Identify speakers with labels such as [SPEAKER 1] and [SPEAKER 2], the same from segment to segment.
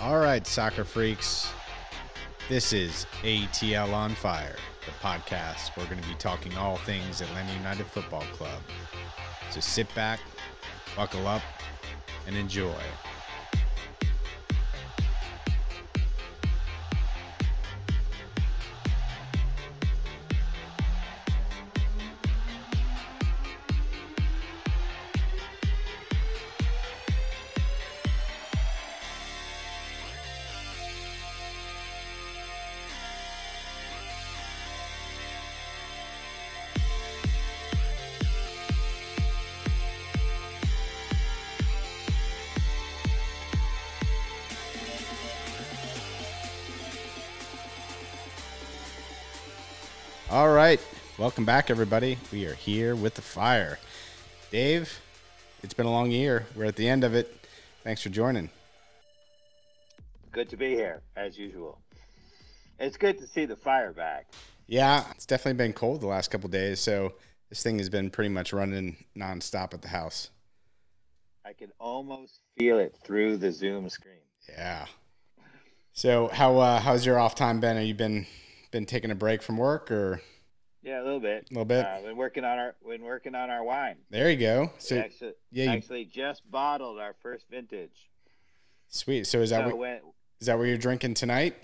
[SPEAKER 1] All right, soccer freaks. This is ATL on Fire, the podcast. We're going to be talking all things Atlanta United Football Club. So sit back, buckle up, and enjoy. Welcome back, everybody. We are here with the fire. Dave, it's been a long year. We're at the end of it. Thanks for joining.
[SPEAKER 2] Good to be here, as usual. It's good to see the fire back.
[SPEAKER 1] Yeah, it's definitely been cold the last couple days, so this thing has been pretty much running nonstop at the house.
[SPEAKER 2] I can almost feel it through the Zoom screen.
[SPEAKER 1] Yeah. So how uh, how's your off time been? Have you been been taking a break from work or
[SPEAKER 2] Yeah, a little bit.
[SPEAKER 1] a little bit?
[SPEAKER 2] Uh, been working on our been working on our wine.
[SPEAKER 1] there you go.
[SPEAKER 2] We
[SPEAKER 1] So
[SPEAKER 2] actually,
[SPEAKER 1] yeah, you-
[SPEAKER 2] actually just bottled our first vintage.
[SPEAKER 1] sweet. So is that
[SPEAKER 2] So
[SPEAKER 1] what,
[SPEAKER 2] when,
[SPEAKER 1] is that what you're drinking tonight?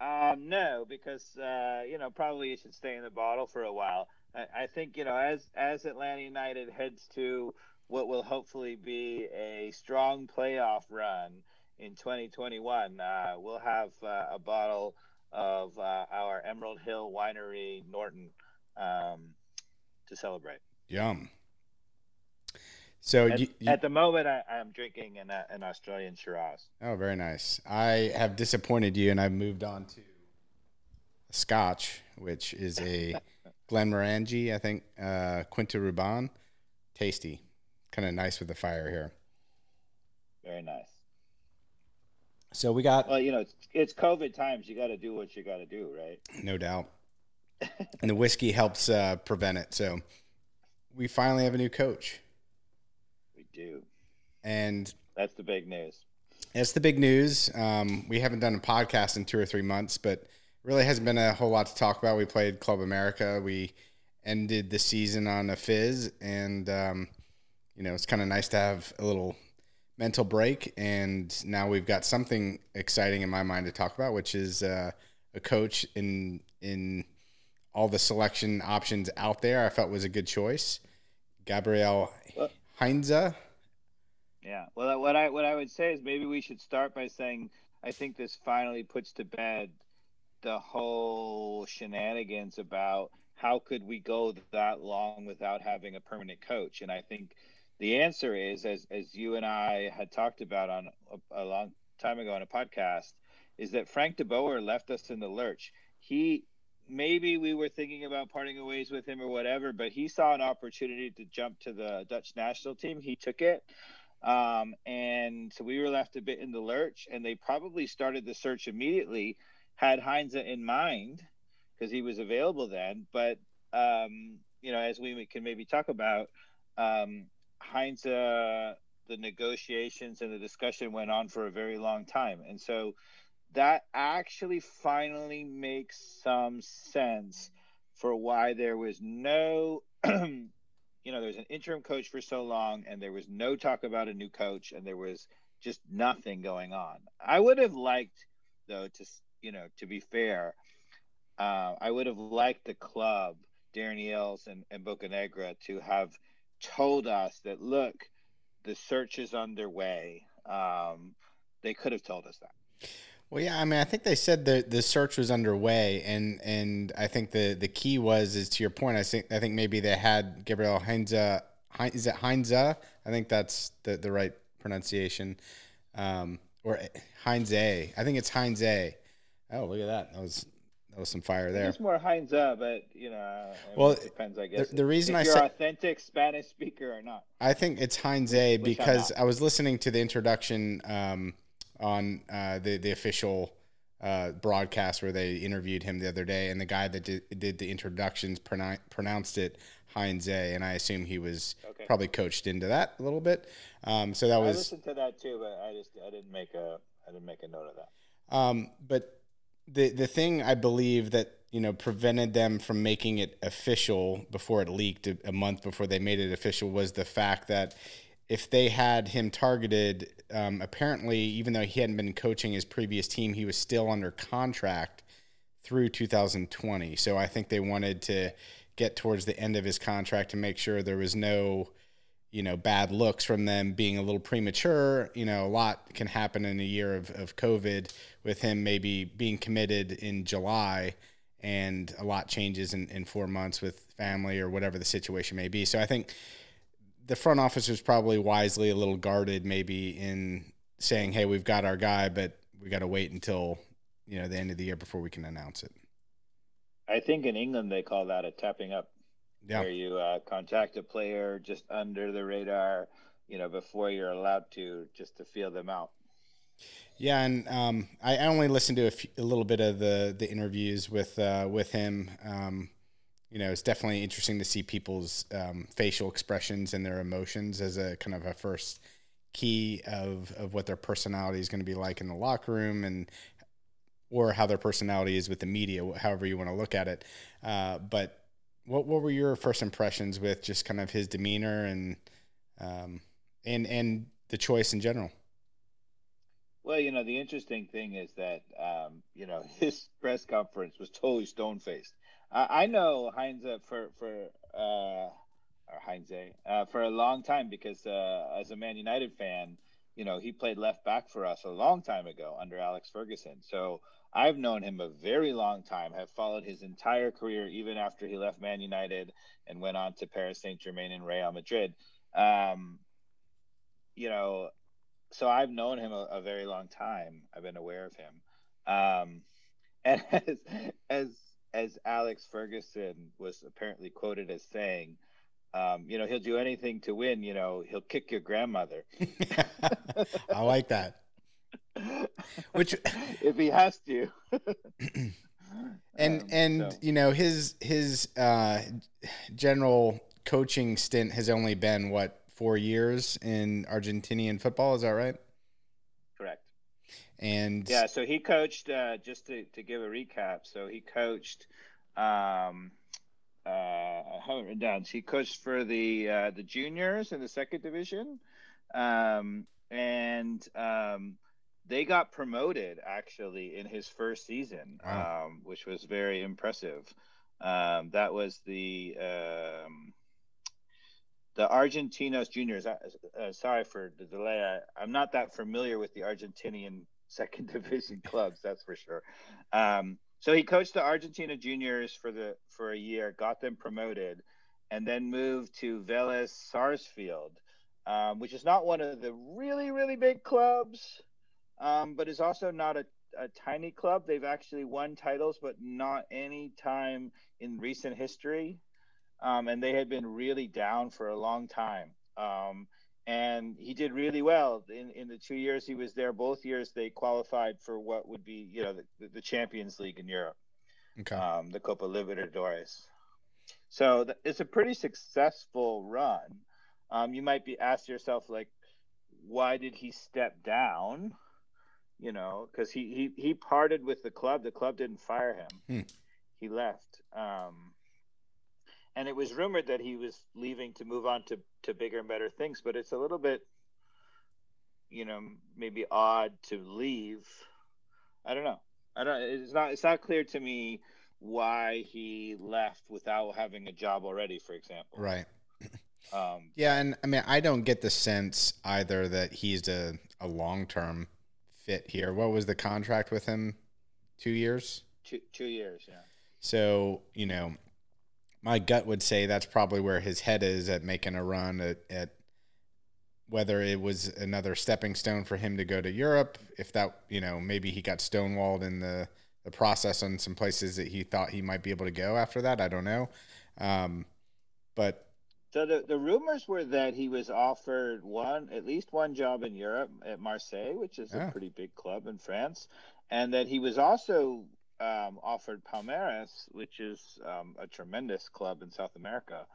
[SPEAKER 2] um, no, because uh, you know probably it should stay in the bottle for a while. I, I think you know as as Atlanta United heads to what will hopefully be a strong playoff run in 2021, uh, we'll have uh, a bottle of uh, our Emerald Hill Winery Norton um, to celebrate.
[SPEAKER 1] Yum. So
[SPEAKER 2] At,
[SPEAKER 1] you, you,
[SPEAKER 2] at the moment, I, I'm drinking an, an Australian Shiraz.
[SPEAKER 1] oh, very nice. I have disappointed you, and I've moved on to Scotch, which is a Glenmorangie, I think, uh, Quinta Ruban. Tasty, kind of nice with the fire here.
[SPEAKER 2] Very nice.
[SPEAKER 1] So we got
[SPEAKER 2] Well, you know, it's, it's COVID times. You got to do what you got to do, right?
[SPEAKER 1] no doubt, and the whiskey helps uh, prevent it. So we finally have a new coach,
[SPEAKER 2] We do.
[SPEAKER 1] and
[SPEAKER 2] That's the big news.
[SPEAKER 1] That's the big news. Um, we haven't done a podcast in two or three months, but really hasn't been a whole lot to talk about. We played Club America. We ended the season on a fizz, and um, you know it's kind of nice to have a little mental break. And now we've got something exciting in my mind to talk about, which is uh, a coach in in all the selection options out there. I felt was a good choice, Gabriel Heinze.
[SPEAKER 2] Yeah. Well, what I what I would say is maybe we should start by saying I think this finally puts to bed the whole shenanigans about how could we go that long without having a permanent coach, and I think the answer is as as you and I had talked about on a, a long time ago on a podcast is that Frank de Boer left us in the lurch. He maybe we were thinking about parting ways with him or whatever, but he saw an opportunity to jump to the Dutch national team. He took it. Um, and so we were left a bit in the lurch, and they probably started the search immediately, had Heinze in mind because he was available then. But um, you know, as we can maybe talk about, um, Heinze, the negotiations and the discussion went on for a very long time, and so that actually finally makes some sense for why there was no you know, there's an interim coach for so long, and there was no talk about a new coach, and there was just nothing going on. I would have liked, though, to you know, to be fair, uh, I would have liked the club, Darren Eales and, and Bocanegra, to have told us that look, the search is underway. Um, they could have told us that.
[SPEAKER 1] Well, yeah, I mean, I think they said the the search was underway, and and I think the the key was is to your point. I think I think maybe they had Gabriel Heinze. Hein- Is it Heinze? I think that's the the right pronunciation, um, or Heinze. I think it's Heinze. Oh, look at that! That was that was some fire there.
[SPEAKER 2] It's more Heinze, but you know, I mean,
[SPEAKER 1] Well,
[SPEAKER 2] it depends, I guess.
[SPEAKER 1] the reason
[SPEAKER 2] if
[SPEAKER 1] I
[SPEAKER 2] you're
[SPEAKER 1] said-
[SPEAKER 2] authentic Spanish speaker or not.
[SPEAKER 1] I think it's Heinz
[SPEAKER 2] I'm
[SPEAKER 1] because. I was listening to the introduction um, on uh, the the official uh, broadcast where they interviewed him the other day, and the guy that did, did the introductions pronou- pronounced it Heinz, A, and I assume he was okay. probably coached into that a little bit. Um, so that was.
[SPEAKER 2] I listened to that too, but I just I didn't make a I didn't make a note of that.
[SPEAKER 1] Um, but the the thing I believe that you know prevented them from making it official before it leaked a, a month before they made it official was the fact that if they had him targeted, um, apparently, even though he hadn't been coaching his previous team, he was still under contract through 2020. So I think they wanted to get towards the end of his contract to make sure there was no, you know, bad looks from them being a little premature. You know, a lot can happen in a year of, of COVID with him maybe being committed in July and a lot changes in, in four months with family or whatever the situation may be. So I think the front office was probably wisely a little guarded, maybe in saying, "Hey, we've got our guy, but we got to wait until you know the end of the year before we can announce it."
[SPEAKER 2] I think in England they call that a tapping up, yeah. where you uh, contact a player just under the radar, you know, before you're allowed to, just to feel them out.
[SPEAKER 1] Yeah, and um, I only listened to a, few, a, little bit of the the interviews with uh, with him. Um, you know, it's definitely interesting to see people's um, facial expressions and their emotions as a kind of a first key of of what their personality is going to be like in the locker room and or how their personality is with the media, however you want to look at it. Uh, but what what were your first impressions with just kind of his demeanor and um, and and the choice in general?
[SPEAKER 2] Well, you know, the interesting thing is that um, you know his press conference was totally stone faced. I, I know Heinz for for uh, or Heinz uh, for a long time because uh, as a Man United fan, you know he played left back for us a long time ago under Alex Ferguson. So I've known him a very long time. Have followed his entire career, even after he left Man United and went on to Paris Saint Germain and Real Madrid. Um, you know, so I've known him a, a, very long time. I've been aware of him. Um, and as as as Alex Ferguson was apparently quoted as saying, um, you know, he'll do anything to win. You know, he'll kick your grandmother.
[SPEAKER 1] I like that. Which,
[SPEAKER 2] if he has to.
[SPEAKER 1] and um, and so. you know his his uh, general coaching stint has only been what four years in Argentinian football. Is that right? Correct. And
[SPEAKER 2] yeah, so he coached uh, just to, to give a recap. So he coached. Um, uh, I haven't down. He coached for the uh, the juniors in the second division, um, and um, they got promoted actually in his first season, wow. um, which was very impressive. Um, that was the um, the Argentinos juniors. Uh, uh, sorry for the delay. I, am not that familiar with the Argentinian second division clubs, that's for sure. Um, so he coached the Argentina juniors for the for a year, got them promoted, and then moved to Vélez Sarsfield, um, which is not one of the really really big clubs, um, but is also not a, a tiny club. They've actually won titles, but not any time in recent history, um, and they had been really down for a long time. Um, and he did really well in, in the two years he was there. Both years they qualified for what would be, you know, the, the Champions League in Europe, okay. um, the Copa Libertadores. So th- it's a pretty successful run. Um, you might be asked yourself, like, why did he step down? You know, because he, he he parted with the club. The club didn't fire him. Hmm. He left. Um, and it was rumored that he was leaving to move on to to bigger and better things but it's a little bit you know maybe odd to leave i don't know i don't it's not it's not clear to me why he left without having a job already for example
[SPEAKER 1] right um, yeah and i mean i don't get the sense either that he's a, a long-term fit here what was the contract with him two years
[SPEAKER 2] two, two years yeah
[SPEAKER 1] so you know my gut would say that's probably where his head is at making a run at, at whether it was another stepping stone for him to go to Europe, if that, you know, maybe he got stonewalled in the, the process on some places that he thought he might be able to go after that. I don't know. Um, but
[SPEAKER 2] So the, the rumors were that he was offered one at least one job in Europe at Marseille, which is
[SPEAKER 1] Yeah.
[SPEAKER 2] a pretty big club in France, and that he was also um, offered Palmeiras, which is um, a tremendous club in South America,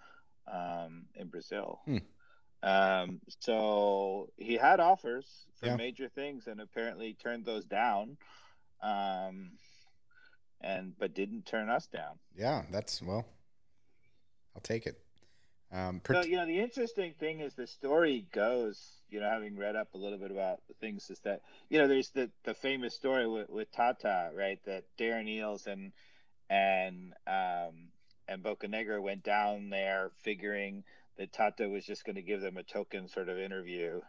[SPEAKER 2] um, in Brazil.
[SPEAKER 1] Hmm.
[SPEAKER 2] Um, so he had offers for
[SPEAKER 1] Yeah.
[SPEAKER 2] major things, and apparently turned those down, um, and but didn't turn us down.
[SPEAKER 1] Yeah, that's well. I'll take it. Um,
[SPEAKER 2] So you know, the interesting thing is the story goes. You know, having read up a little bit about the things, is that you know, there's the the famous story with, with Tata, right? That Darren Eales and and um, and Bocanegra went down there figuring that Tata was just going to give them a token sort of interview.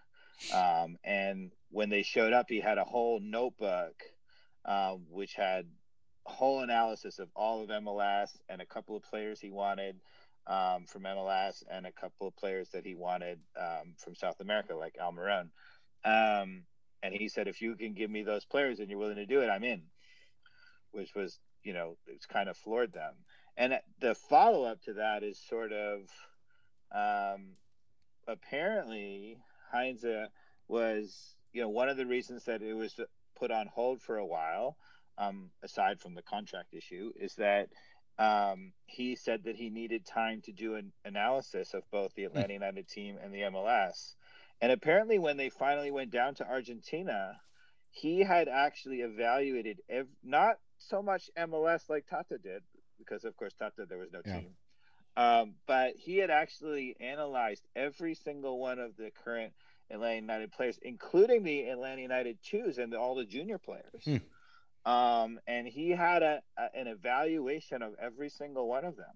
[SPEAKER 2] Um, and when they showed up, he had a whole notebook, um, which had a whole analysis of all of MLS and a couple of players he wanted um, from MLS and a couple of players that he wanted um, from South America, like Almiron. Um, and he said, if you can give me those players and you're willing to do it, I'm in. Which was, you know, it's kind of floored them. And the follow up to that is sort of um, apparently Heinze was, you know, one of the reasons that it was put on hold for a while, um, aside from the contract issue, is that um, he said that he needed time to do an analysis of both the Atlanta United team and the MLS. And apparently, when they finally went down to Argentina, he had actually evaluated ev- not so much MLS like Tata did, because of course Tata there was no
[SPEAKER 1] Yeah.
[SPEAKER 2] team, um, but he had actually analyzed every single one of the current Atlanta United players, including the Atlanta United twos and the, all the junior players.
[SPEAKER 1] Hmm.
[SPEAKER 2] Um, and he had a, a an evaluation of every single one of them.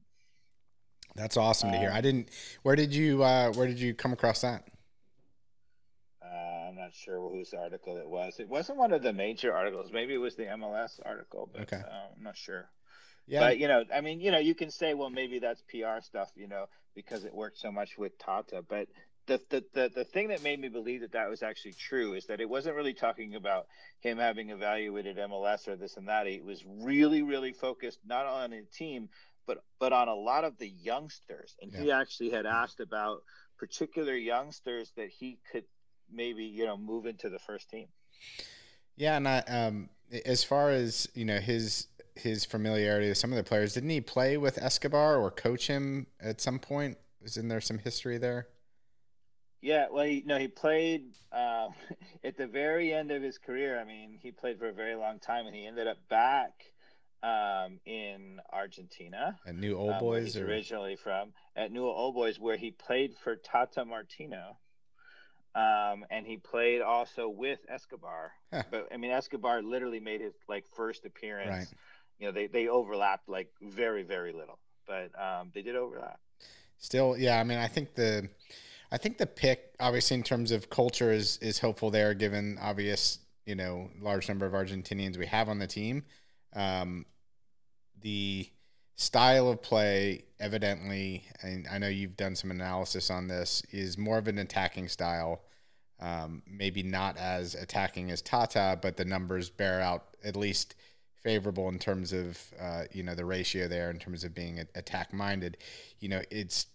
[SPEAKER 1] that's awesome to hear.
[SPEAKER 2] um,
[SPEAKER 1] I didn't. Where did you uh, Where did you come across that?
[SPEAKER 2] Uh, I'm not sure whose article it was. It wasn't one of the major articles. Maybe it was the MLS article, but
[SPEAKER 1] Okay.
[SPEAKER 2] uh, I'm not sure.
[SPEAKER 1] Yeah,
[SPEAKER 2] But you know, I mean, you know, you can say, well, maybe that's PR stuff, you know, because it worked so much with Tata. But the the the, the thing that made me believe that that was actually true is that it wasn't really talking about him having evaluated MLS or this and that. It was really, really focused not on a team, but but on a lot of the youngsters. And he actually had asked about particular youngsters that he could maybe you know move into the first team.
[SPEAKER 1] yeah, and I, um, as far as you know, his his familiarity with some of the players, didn't he play with Escobar or coach him at some point? Isn't there some history there?
[SPEAKER 2] Yeah, well, he, no, he played uh, at the very end of his career. I mean, he played for a very long time, and he ended up back um, in Argentina,
[SPEAKER 1] At Newell's Old
[SPEAKER 2] um,
[SPEAKER 1] Boys
[SPEAKER 2] he's
[SPEAKER 1] or
[SPEAKER 2] originally from, at Newell's Old Boys, where he played for Tata Martino, um, and he played also with Escobar.
[SPEAKER 1] Huh.
[SPEAKER 2] But I mean, Escobar literally made his like first appearance.
[SPEAKER 1] Right.
[SPEAKER 2] You know, they they overlapped like very very little, but um, they did overlap.
[SPEAKER 1] Still, yeah. I mean, I think the, I think the pick, obviously, in terms of culture, is is hopeful there, given obvious, you know, large number of Argentinians we have on the team. Um, the style of play, evidently, and I know you've done some analysis on this, is more of an attacking style. Um, maybe not as attacking as Tata, but the numbers bear out at least favorable in terms of uh, you know the ratio there in terms of being attack minded. You know, it's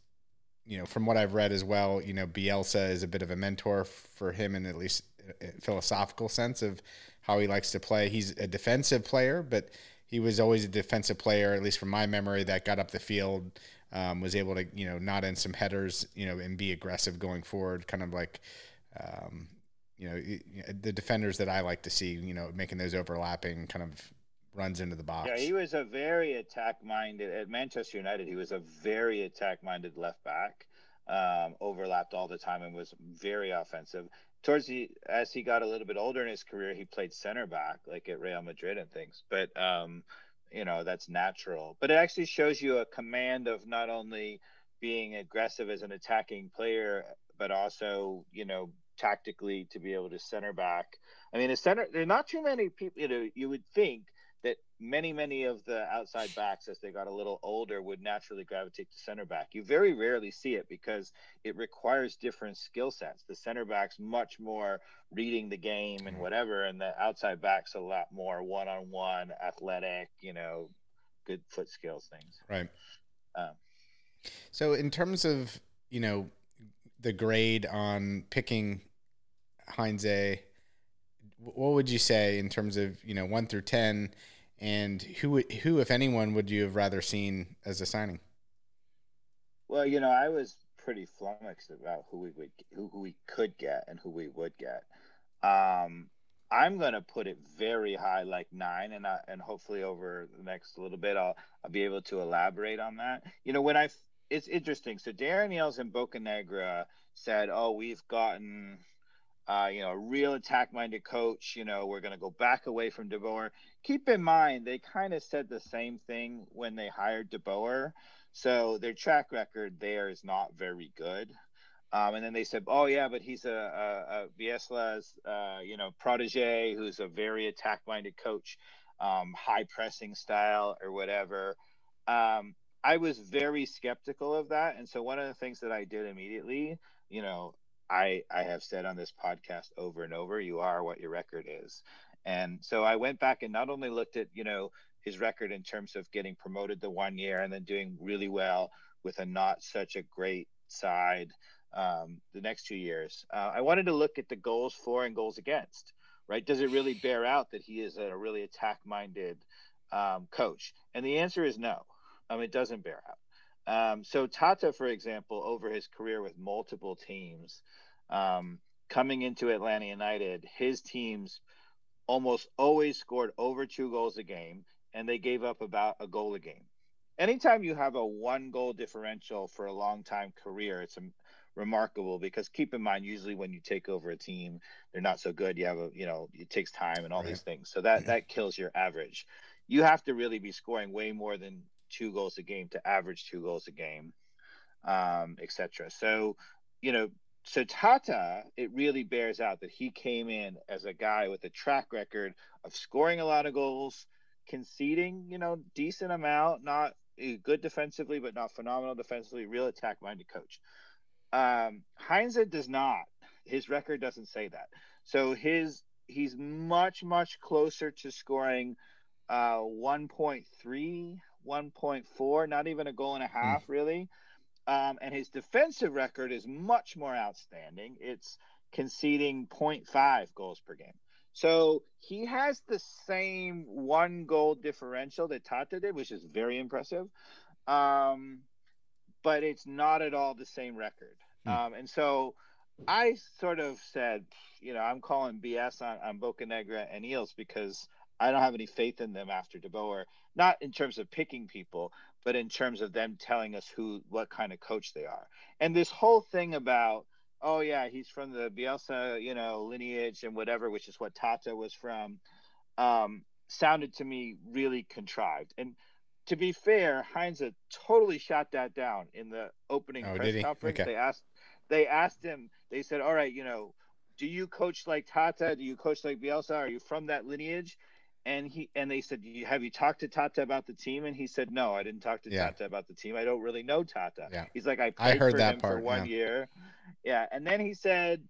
[SPEAKER 1] you know from what I've read as well. You know, Bielsa is a bit of a mentor for him in at least a philosophical sense of how he likes to play. He's a defensive player, but he was always a defensive player, at least from my memory, that got up the field, um, was able to you know knot in some headers, you know, and be aggressive going forward, kind of like. Um, you know the defenders that I like to see, you know, making those overlapping kind of runs into the box.
[SPEAKER 2] Yeah, he was a very attack minded at Manchester United. He was a very attack minded left back. Um, overlapped all the time and was very offensive. Towards the as he got a little bit older in his career, he played center back like at Real Madrid and things. But um, you know that's natural. But it actually shows you a command of not only being aggressive as an attacking player, but also you know tactically to be able to center back. I mean, a center. There are not too many people. You know, you would think that many many of the outside backs as they got a little older would naturally gravitate to center back. You very rarely see it because it requires different skill sets. The center backs much more reading the game and whatever and the outside backs a lot more one-on-one athletic you know good foot skills things.
[SPEAKER 1] Right.
[SPEAKER 2] Um,
[SPEAKER 1] so in terms of you know, the grade on picking Heinze, what would you say in terms of you know one through ten, and who who if anyone would you have rather seen as a signing?
[SPEAKER 2] Well, you know, I was pretty flummoxed about who we would who, who we could get and who we would get. Um, I'm going to put it very high, like nine, and I, and hopefully over the next little bit, I'll I'll be able to elaborate on that. You know, when I it's interesting. So Darren Eales and Bocanegra said, "Oh, we've gotten." Uh, you know, a real attack-minded coach. You know, we're going to go back away from DeBoer. Keep in mind, they kind of said the same thing when they hired DeBoer. So their track record there is not very good. Um, and then they said, "Oh yeah, but he's a, a, a Bielsa's, uh, you know, protege who's a very attack-minded coach, um, high pressing style or whatever." Um, I was very skeptical of that, and so one of the things that I did immediately, you know, I I have said on this podcast over and over, you are what your record is, and so I went back and not only looked at you know his record in terms of getting promoted the one year and then doing really well with a not such a great side um, the next two years. Uh, I wanted to look at the goals for and goals against. Right? Does it really bear out that he is a really attack-minded um, coach? And the answer is no. Um, it doesn't bear out. Um, so Tata, for example, over his career with multiple teams, um, coming into Atlanta United, his teams almost always scored over two goals a game, and they gave up about a goal a game. Anytime you have a one goal differential for a long time career, it's a, remarkable because keep in mind usually when you take over a team they're not so good you have a you know it takes time and all right. these things so that that kills your average you have to really be scoring way more than two goals a game to average two goals a game um etc so you know so Tata, it really bears out that he came in as a guy with a track record of scoring a lot of goals, conceding, you know, decent amount, not eh, good defensively, but not phenomenal defensively, real attack minded coach. Um, Heinze does not. His record doesn't say that. So his he's much much closer to scoring uh, 1.3, 1.4, not even a goal and a hmm. half really. Um, and his defensive record is much more outstanding. It's conceding 0.5 goals per game. So he has the same one goal differential that Tata did, which is very impressive. Um, but it's not at all the same record. Hmm. Um, and so I sort of said, you know, I'm calling BS on, on Bocanegra and Eales because I don't have any faith in them after DeBoer, not in terms of picking people, but in terms of them telling us who, what kind of coach they are. And this whole thing about, oh yeah, he's from the Bielsa, you know, lineage and whatever, which is what Tata was from, um, sounded to me really contrived. And to be fair, Heinze totally shot that down in the opening oh, press conference. Okay. They asked they asked him, they said, All right, you know, do you coach like Tata? Do you coach like Bielsa? Are you from that lineage? And he and they said, Have you talked to Tata about the team? And he said, No, I didn't talk to yeah. Tata about the team. I don't really know Tata. Yeah. He's like, I played I heard for that him part, for one yeah. year. Yeah. And then he said,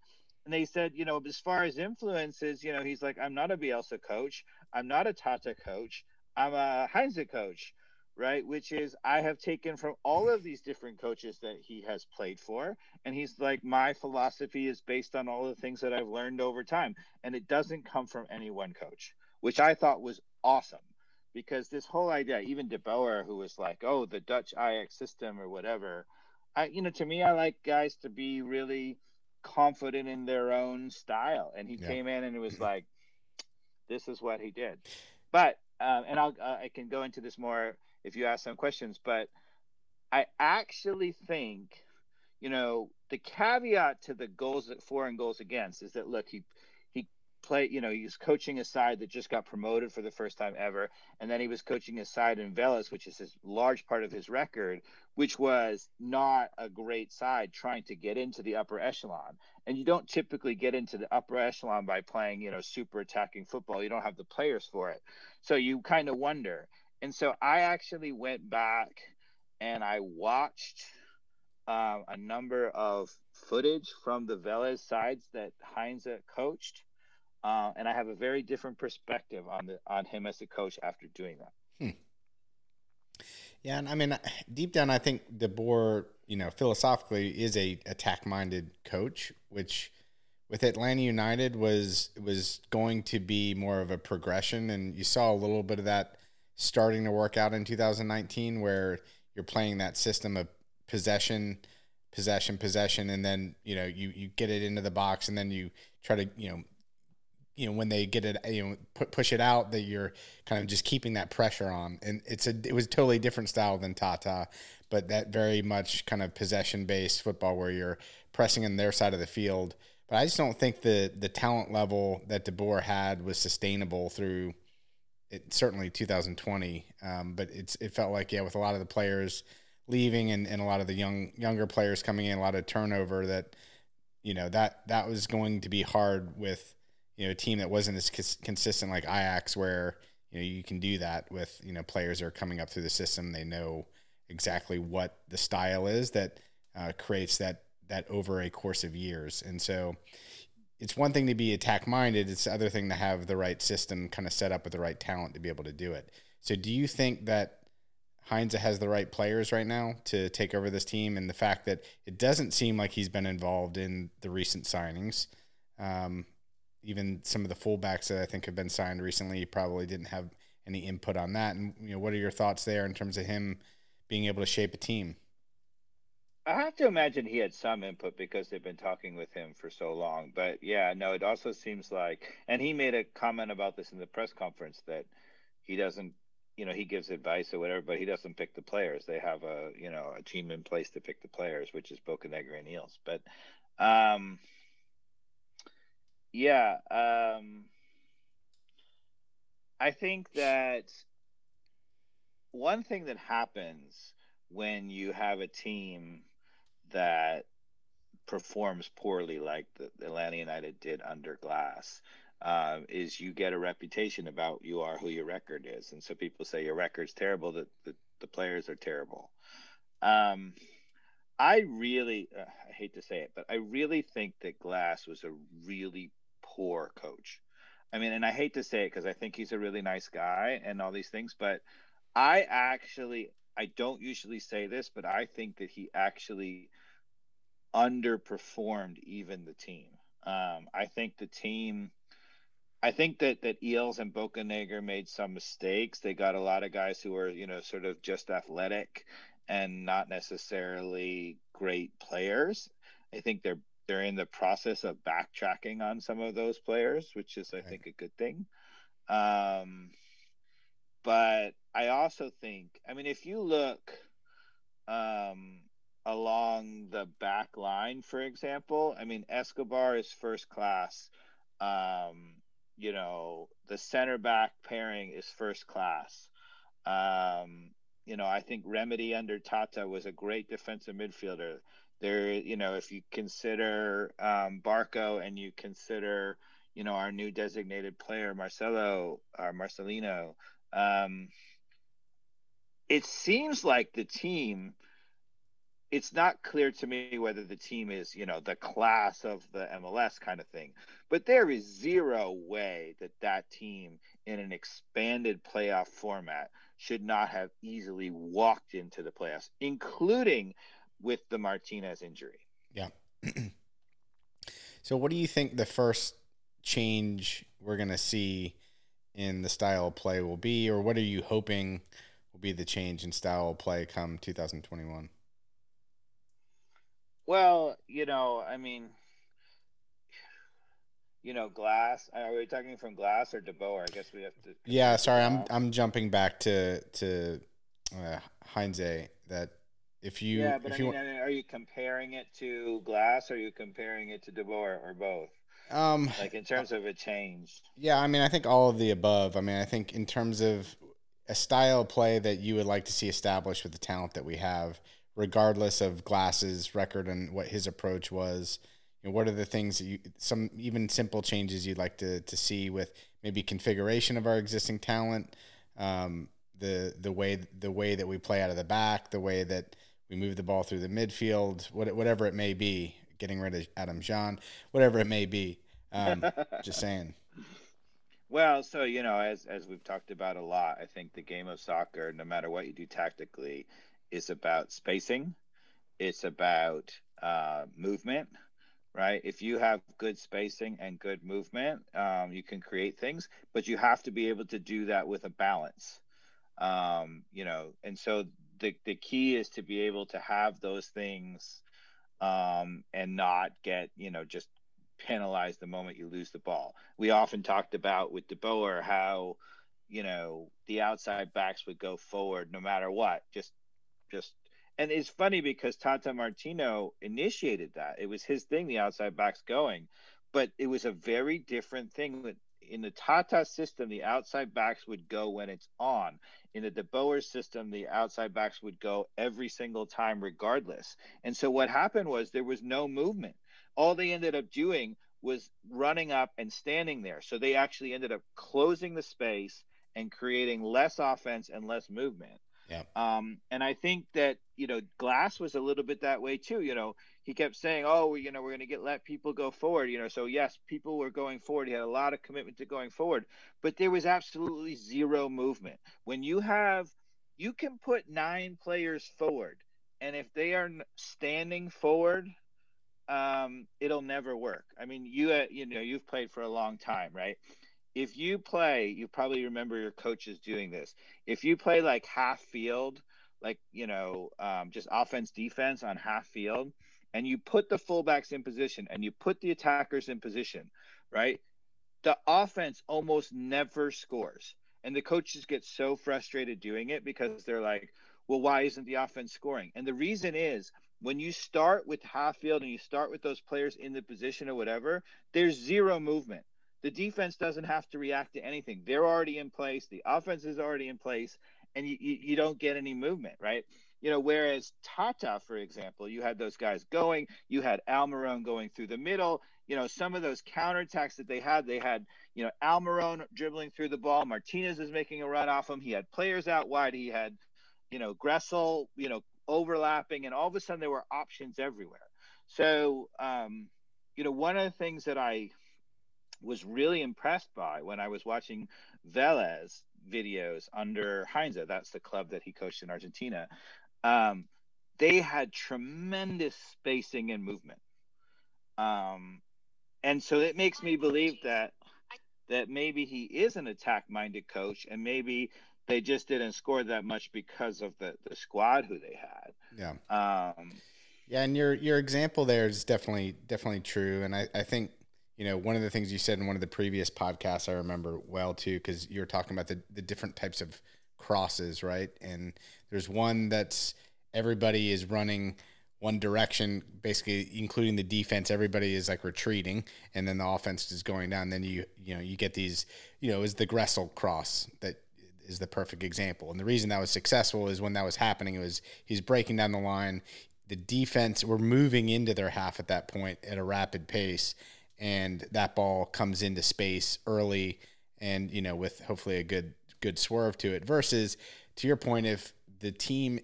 [SPEAKER 2] and they said, you know, as far as influences, you know, he's like, I'm not a Bielsa coach. I'm not a Tata coach. I'm a Heinze coach right? Which is I have taken from all of these different coaches that he has played for, and he's like, my philosophy is based on all the things that I've learned over time, and it doesn't come from any one coach, which I thought was awesome. Because this whole idea, even De Boer, who was like, "Oh, the Dutch Ajax system" or whatever, I, you know, to me, I like guys to be really confident in their own style, and he yeah. came in and it was like, "This is what he did." But um, and I'll uh, I can go into this more if you ask some questions. But I actually think, you know, the caveat to the goals for and goals against is that look, he he played, you know, he was coaching a side that just got promoted for the first time ever, and then he was coaching a side in Velez, which is a large part of his record, which was not a great side trying to get into the upper echelon. And you don't typically get into the upper echelon by playing, you know, super attacking football. You don't have the players for it. So you kind of wonder. And so I actually went back and I watched um, a number of footage from the Velez sides that Heinze coached, uh, and I have a very different perspective on the on him as a coach after doing that. Hmm.
[SPEAKER 1] Yeah, and I mean, deep down, I think DeBoer, you know, philosophically is a attack-minded coach, which with Atlanta United was was going to be more of a progression, and you saw a little bit of that starting to work out in 2019, where you're playing that system of possession, possession, possession, and then you know you you get it into the box, and then you try to you know you know when they get it you know put, push it out that you're kind of just keeping that pressure on. And it's a it was a totally different style than Tata but that very much kind of possession based football where you're pressing in their side of the field. But I just don't think the the talent level that De Boer had was sustainable through it, certainly 2020 um, but it's it felt like yeah with a lot of the players leaving and, and a lot of the young younger players coming in a lot of turnover that you know that that was going to be hard with you know a team that wasn't as cons- consistent like Ajax, where you know you can do that with you know players are coming up through the system. They know exactly what the style is that uh, creates that that over a course of years. And so it's one thing to be attack minded. It's the other thing to have the right system kind of set up with the right talent to be able to do it. So do you think that Heinze has the right players right now to take over this team, and the fact that it doesn't seem like he's been involved in the recent signings, um, even some of the fullbacks that I think have been signed recently probably didn't have any input on that. And you know, what are your thoughts there in terms of him being able to shape a team?
[SPEAKER 2] I have to imagine he had some input because they've been talking with him for so long. But yeah, no, it also seems like, and he made a comment about this in the press conference that he doesn't, you know, he gives advice or whatever, but he doesn't pick the players. They have a, you know, a team in place to pick the players, which is Bocanegra and Eales. But, um, yeah, um, I think that one thing that happens when you have a team that performs poorly, like the, Atlanta United did under Glass, uh, is you get a reputation about you are who your record is, and so people say your record's terrible, that the, the players are terrible. Um, I really, uh, I hate to say it, but I really think that Glass was a really poor coach. I mean, and I hate to say it because I think he's a really nice guy and all these things, but I actually, I don't usually say this, but I think that he actually underperformed even the team. Um, I think the team, I think that that Eales and Bocanegra made some mistakes. They got a lot of guys who are, you know, sort of just athletic and not necessarily great players. I think they're they're in the process of backtracking on some of those players, which is, I think, a good thing. Um, but I also think, I mean, if you look um, along the back line, for example, I mean, Escobar is first class. Um, you know, the center back pairing is first class. Um, you know, I think Remedi under Tata was a great defensive midfielder. There, you know, if you consider um, Barco and you consider, you know, our new designated player Marcelo or Marcelino, um, it seems like the team. It's not clear to me whether the team is, you know, the class of the MLS kind of thing, but there is zero way that that team in an expanded playoff format should not have easily walked into the playoffs, including with the Martinez injury.
[SPEAKER 1] Yeah. so, what do you think the first change we're going to see in the style of play will be, or what are you hoping will be the change in style of play come 2021?
[SPEAKER 2] Well, you know, I mean, you know, Glass. Are we talking from Glass or DeBoer? I guess we have to.
[SPEAKER 1] Yeah, sorry, I'm I'm jumping back to to uh, Heinze that if you,
[SPEAKER 2] yeah, but
[SPEAKER 1] if
[SPEAKER 2] I
[SPEAKER 1] you,
[SPEAKER 2] mean, are you comparing it to Glass? Or are you comparing it to DeBoer, or both?
[SPEAKER 1] Um,
[SPEAKER 2] like in terms of a change.
[SPEAKER 1] Yeah, I mean, I think all of the above. I mean, I think in terms of a style of play that you would like to see established with the talent that we have, regardless of Glass's record and what his approach was. You know, what are the things that you, some even simple changes you'd like to to see with maybe configuration of our existing talent, um, the the way the way that we play out of the back, the way that we move the ball through the midfield, whatever it may be, getting rid of Adam Jahn, whatever it may be. Um, just saying.
[SPEAKER 2] Well, so you know, as as we've talked about a lot, I think the game of soccer, no matter what you do tactically, is about spacing. It's about uh, movement, right? If you have good spacing and good movement, um, you can create things, but you have to be able to do that with a balance. Um, you know, and so the the key is to be able to have those things um, and not get you know just penalized the moment you lose the ball. We often talked about with De Boer how you know the outside backs would go forward no matter what, just just and it's funny because Tata Martino initiated that. It was his thing, the outside backs going, but it was a very different thing. In the Tata system, the outside backs would go when it's on. In the De Boer system, the outside backs would go every single time, regardless. And so what happened was there was no movement. All they ended up doing was running up and standing there. So they actually ended up closing the space and creating less offense and less movement.
[SPEAKER 1] Yeah.
[SPEAKER 2] Um, and I think that you know Glass was a little bit that way too. You know, he kept saying, "Oh, you know, we're going to get let people go forward." You know, so yes, people were going forward. He had a lot of commitment to going forward, but there was absolutely zero movement. When you have, you can put nine players forward, and if they are standing forward, um, it'll never work. I mean, you uh, you know, you've played for a long time, right? if you play, you probably remember your coaches doing this. If you play like half field, like you know, um, just offense defense on half field, and you put the fullbacks in position and you put the attackers in position, right? The offense almost never scores, and the coaches get so frustrated doing it because they're like, "Well, why isn't the offense scoring?" And the reason is when you start with half field and you start with those players in the position or whatever, there's zero movement the defense doesn't have to react to anything. They're already in place. The offense is already in place, and you, you, you, don't get any movement, right? You know, whereas Tata, for example, you had those guys going. You had Almiron going through the middle. You know, some of those counterattacks that they had, they had, you know, Almiron dribbling through the ball. Martinez is making a run off him. He had players out wide. He had, you know, Gressel, you know, overlapping, and all of a sudden there were options everywhere. So, um, you know, one of the things that I was really impressed by when I was watching Velez videos under Heinze. That's the club that he coached in Argentina. Um, they had tremendous spacing and movement. Um, and so it makes me believe that that maybe he is an attack-minded coach, and maybe they just didn't score that much because of the the squad who they had.
[SPEAKER 1] Yeah.
[SPEAKER 2] Um,
[SPEAKER 1] yeah, and your your example there is definitely definitely true, and I, I think you know, one of the things you said in one of the previous podcasts I remember well too, because you were talking about the, the different types of crosses, right? And there's one that's everybody is running one direction, basically including the defense. Everybody is like retreating, and then the offense is going down. Then you you know you get these you know is the Gressel cross that is the perfect example. And the reason that was successful is when that was happening, it was he's breaking down the line. The defense were moving into their half at that point at a rapid pace, and that ball comes into space early and you know with hopefully a good good swerve to it versus to your point if the team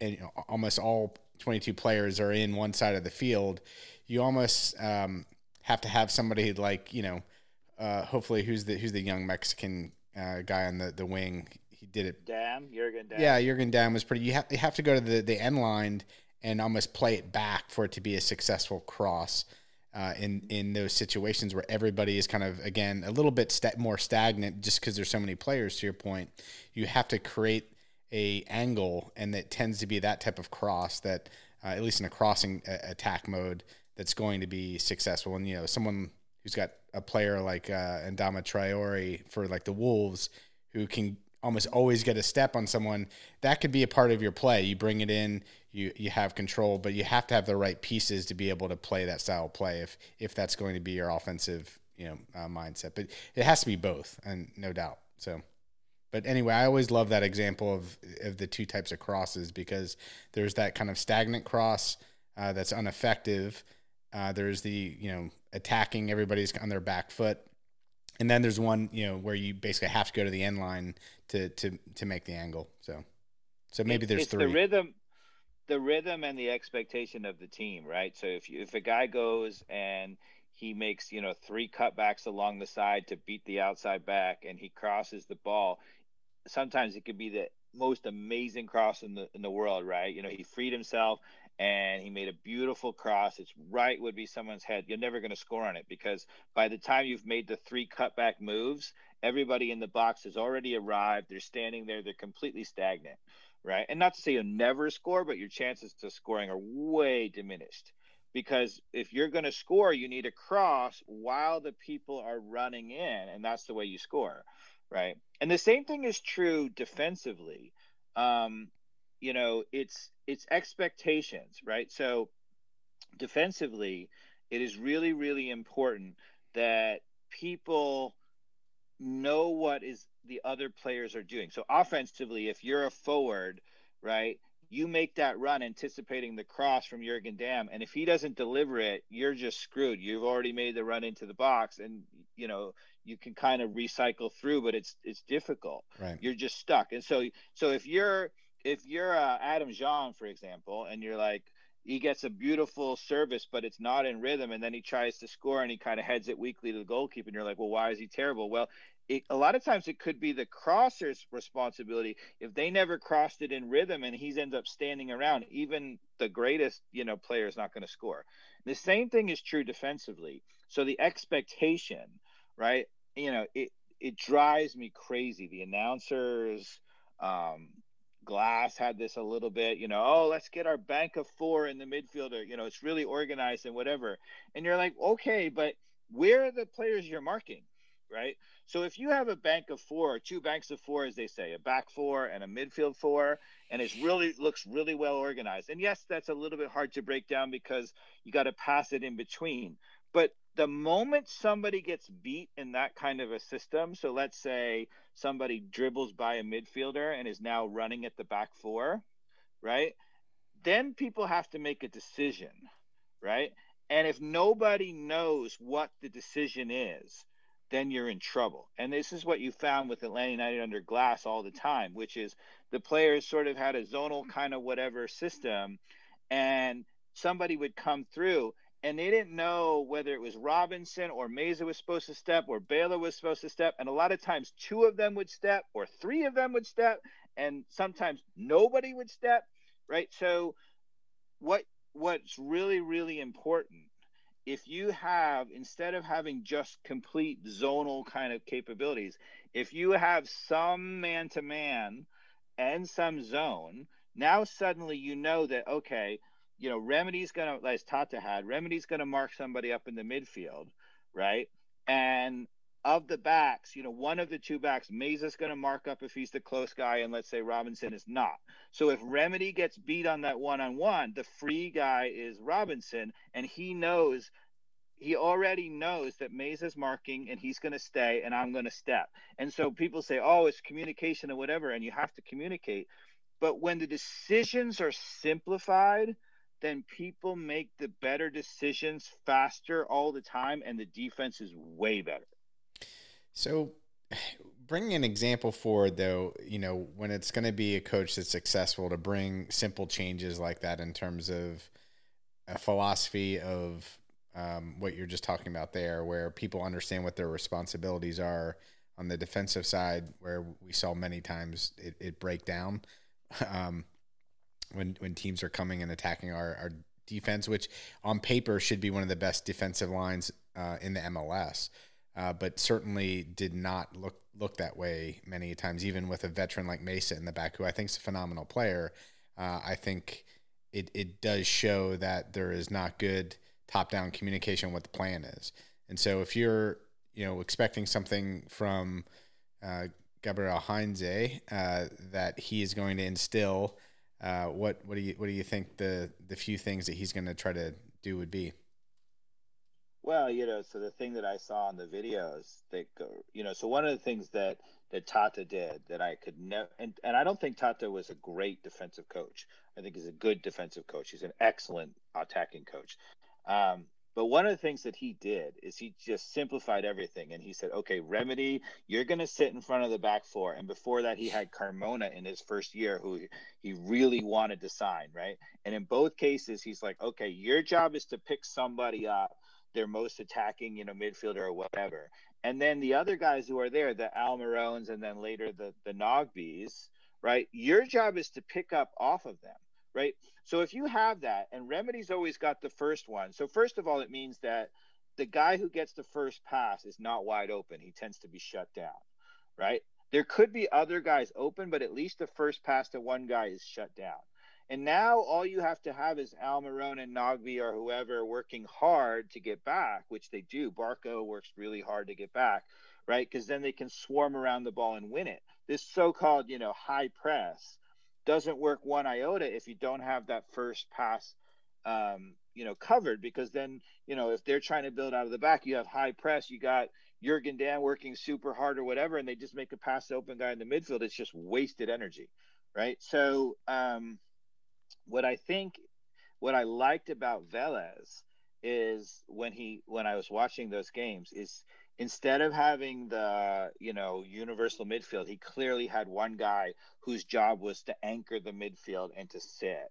[SPEAKER 1] and you know, almost all 22 players are in one side of the field you almost um, have to have somebody like you know uh, hopefully who's the who's the young Mexican uh, guy on the, the wing. He did it.
[SPEAKER 2] Damm Jurgen Damm
[SPEAKER 1] yeah Jurgen Damm was pretty you have, you have to go to the, the end line and almost play it back for it to be a successful cross uh, in in those situations where everybody is kind of again a little bit sta- more stagnant just because there's so many players. To your point, you have to create a angle, and that tends to be that type of cross that uh, at least in a crossing uh, attack mode that's going to be successful. And you know, someone who's got a player like uh, Adama Traore for like the Wolves who can almost always get a step on someone, that could be a part of your play. You bring it in, you you have control, but you have to have the right pieces to be able to play that style of play if if that's going to be your offensive you know uh, mindset. But it has to be both, and no doubt. So. But anyway, I always love that example of of the two types of crosses because there's that kind of stagnant cross uh, that's ineffective. Uh, there's the you know attacking everybody's on their back foot, and then there's one you know where you basically have to go to the end line to to to make the angle. So so maybe there's
[SPEAKER 2] it's
[SPEAKER 1] three.
[SPEAKER 2] The rhythm, the rhythm and the expectation of the team, right? So if you, if a guy goes and he makes you know three cutbacks along the side to beat the outside back, and he crosses the ball. Sometimes it could be the most amazing cross in the in the world, right? You know, he freed himself and he made a beautiful cross. It's right would be someone's head. You're never going to score on it because by the time you've made the three cutback moves, everybody in the box has already arrived. They're standing there. They're completely stagnant, right? And not to say you'll never score, but your chances to scoring are way diminished because if you're going to score, you need a cross while the people are running in, and that's the way you score, right? And the same thing is true defensively. Um, you know, it's it's expectations, right? So defensively, it is really really important that people know what is the other players are doing. So offensively, if you're a forward, right, you make that run anticipating the cross from Jurgen Damm, and if he doesn't deliver it, you're just screwed. You've already made the run into the box, and you know you can kind of recycle through, but it's it's difficult.
[SPEAKER 1] Right.
[SPEAKER 2] You're just stuck. And so so if you're if you're uh, Adam Jahn, for example, and you're like he gets a beautiful service, but it's not in rhythm, and then he tries to score and he kind of heads it weakly to the goalkeeper, and you're like, well, why is he terrible? Well, it, a lot of times it could be the crosser's responsibility. If they never crossed it in rhythm and he ends up standing around even the greatest you know player is not going to score. The same thing is true defensively. So the expectation right you know it it drives me crazy. The announcers um glass had this a little bit you know oh let's get our bank of four in the midfielder you know it's really organized and whatever and you're like okay but where are the players you're marking right so if you have a bank of four or two banks of four, as they say, a back four and a midfield four, and it really looks really well organized. And yes, that's a little bit hard to break down because you got to pass it in between. But the moment somebody gets beat in that kind of a system, so let's say somebody dribbles by a midfielder and is now running at the back four, right? Then people have to make a decision, right? And if nobody knows what the decision is, then you're in trouble. And this is what you found with Atlanta United under Glass all the time, which is the players sort of had a zonal kind of whatever system, and somebody would come through and they didn't know whether it was Robinson or Meza was supposed to step or Baylor was supposed to step. And a lot of times, two of them would step or three of them would step, and sometimes nobody would step, right? So, what what's really really important if you have instead of having just complete zonal kind of capabilities if you have some man to man and some zone now suddenly you know that okay you know Remedi's gonna as tata had Remedi's gonna mark somebody up in the midfield right and of the backs, you know, one of the two backs, Meza's going to mark up if he's the close guy, and let's say Robinson is not. So if Remedi gets beat on that one on one, the free guy is Robinson, and he knows, he already knows that Meza's marking and he's going to stay, and I'm going to step. And so people say, oh, it's communication or whatever, and you have to communicate. But when the decisions are simplified, then people make the better decisions faster all the time, and the defense is way better.
[SPEAKER 1] So, bringing an example forward, though, you know, when it's going to be a coach that's successful to bring simple changes like that in terms of a philosophy of um, what you're just talking about there, where people understand what their responsibilities are on the defensive side, where we saw many times it, it break down um, when when teams are coming and attacking our, our defense, which on paper should be one of the best defensive lines uh, in the MLS uh, but certainly did not look look that way many times. Even with a veteran like Meza in the back, who I think is a phenomenal player, uh, I think it it does show that there is not good top down communication what the plan is. And so if you're you know expecting something from uh, Gabriel Heinze uh, that he is going to instill, uh, what what do you what do you think the the few things that he's going to try to do would be?
[SPEAKER 2] Well, you know, so the thing that I saw in the videos that go, you know, so one of the things that that Tata did that I could never, and, and I don't think Tata was a great defensive coach. I think he's a good defensive coach. He's an excellent attacking coach. Um, but one of the things that he did is he just simplified everything. And he said, okay, Remedi, you're going to sit in front of the back four. And before that, he had Carmona in his first year, who he really wanted to sign, right? And in both cases, he's like, okay, your job is to pick somebody up their most attacking, you know, midfielder or whatever. And then the other guys who are there, the Almirones and then later the the Nagbes, right? Your job is to pick up off of them, right? So if you have that, and Remedi's always got the first one. So first of all, it means that the guy who gets the first pass is not wide open. He tends to be shut down, right? There could be other guys open, but at least the first pass to one guy is shut down. And now all you have to have is Almiron and Nagbe or whoever working hard to get back, which they do. Barco works really hard to get back, right? Because then they can swarm around the ball and win it. This so-called, you know, high press doesn't work one iota if you don't have that first pass um, you know, covered because then, you know, if they're trying to build out of the back, you have high press, you got Jurgen Damm working super hard or whatever, and they just make a pass open guy in the midfield. It's just wasted energy, right? So, um, what I think, what I liked about Velez is when he, when I was watching those games, is instead of having the, you know, universal midfield, he clearly had one guy whose job was to anchor the midfield and to sit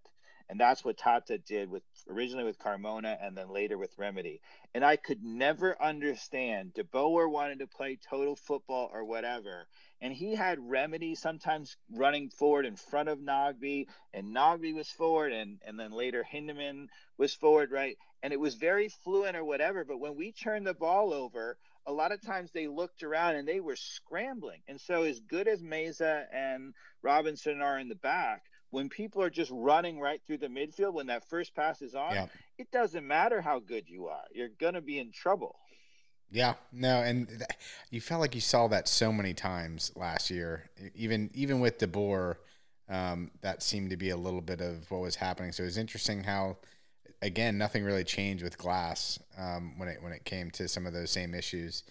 [SPEAKER 2] and that's what Tata did with originally with Carmona and then later with Remedi. And I could never understand. De Boer wanted to play total football or whatever. And he had Remedi sometimes running forward in front of Nagbe, and Nagbe was forward, and, and then later Hyndman was forward, right? And it was very fluent or whatever. But when we turned the ball over, a lot of times they looked around and they were scrambling. And so, as good as Meza and Robinson are in the back, when people are just running right through the midfield when that first pass is on, yeah. it doesn't matter how good you are. You're going to be in trouble.
[SPEAKER 1] Yeah, no, and th- you felt like you saw that so many times last year. Even even with De Boer, um, that seemed to be a little bit of what was happening. So it was interesting how, again, nothing really changed with Glass um, when it when it came to some of those same issues.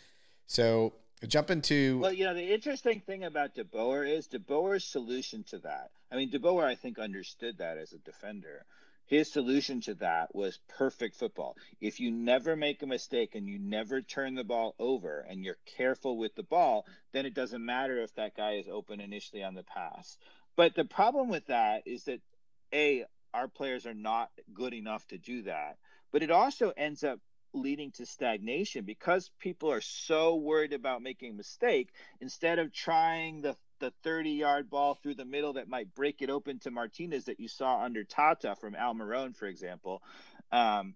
[SPEAKER 1] So jump into
[SPEAKER 2] well, you know, the interesting thing about De Boer is De Boer's solution to that. I mean, De Boer, I think, understood that as a defender. His solution to that was perfect football. If you never make a mistake and you never turn the ball over and you're careful with the ball, then it doesn't matter if that guy is open initially on the pass. But the problem with that is that a our players are not good enough to do that. But it also ends up leading to stagnation because people are so worried about making a mistake instead of trying the the 30 yard ball through the middle that might break it open to Martinez that you saw under Tata from Almiron, for example. Um,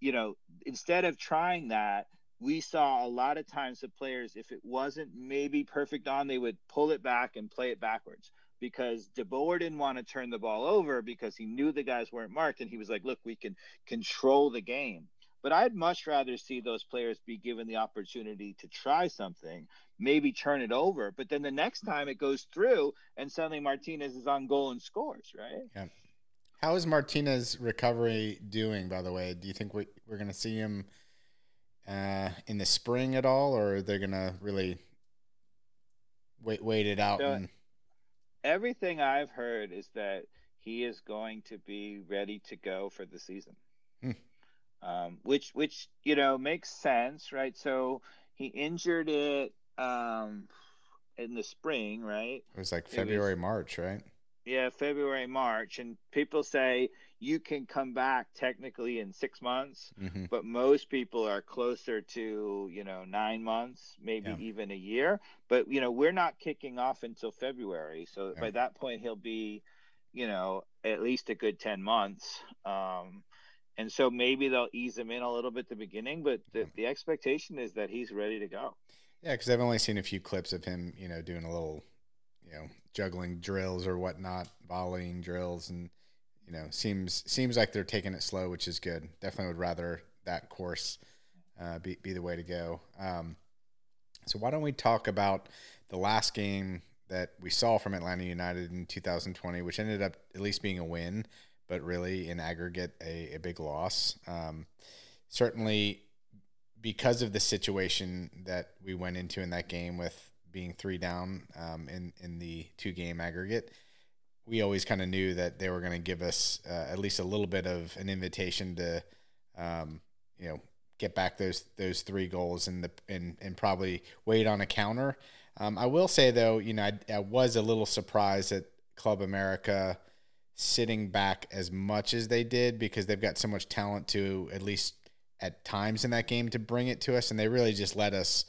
[SPEAKER 2] you know, instead of trying that, we saw a lot of times the players, if it wasn't maybe perfect on, they would pull it back and play it backwards because De Boer didn't want to turn the ball over because he knew the guys weren't marked. And he was like, look, we can control the game. But I'd much rather see those players be given the opportunity to try something, maybe turn it over, but then the next time it goes through and suddenly Martinez is on goal and scores, right?
[SPEAKER 1] Yeah. How is Martinez recovery doing, by the way? Do you think we, we're going to see him uh, in the spring at all, or are they going to really wait, wait it out? So and...
[SPEAKER 2] Everything I've heard is that he is going to be ready to go for the season. Hmm um, which which you know makes sense, right? So he injured it um, in the spring, right?
[SPEAKER 1] It was like February, was, March, right?
[SPEAKER 2] Yeah, February, March, and people say you can come back technically in six months, mm-hmm. but most people are closer to you know nine months, maybe yeah. even a year. But you know we're not kicking off until February, so yeah. by that point he'll be, you know, at least a good ten months. Um, and so maybe they'll ease him in a little bit at the beginning, but the, the expectation is that he's ready to go.
[SPEAKER 1] Yeah, because I've only seen a few clips of him, you know, doing a little, you know, juggling drills or whatnot, volleying drills, and you know, seems seems like they're taking it slow, which is good. Definitely would rather that course uh, be be the way to go. Um, so why don't we talk about the last game that we saw from Atlanta United in 2020, which ended up at least being a win but really in aggregate a, a big loss. Um, certainly because of the situation that we went into in that game with being three down um, in in the two game aggregate, we always kind of knew that they were going to give us uh, at least a little bit of an invitation to, um, you know, get back those those three goals and the and and probably wait on a counter. Um, I will say though, you know, I, I was a little surprised at Club America sitting back as much as they did because they've got so much talent to at least at times in that game to bring it to us, and they really just let us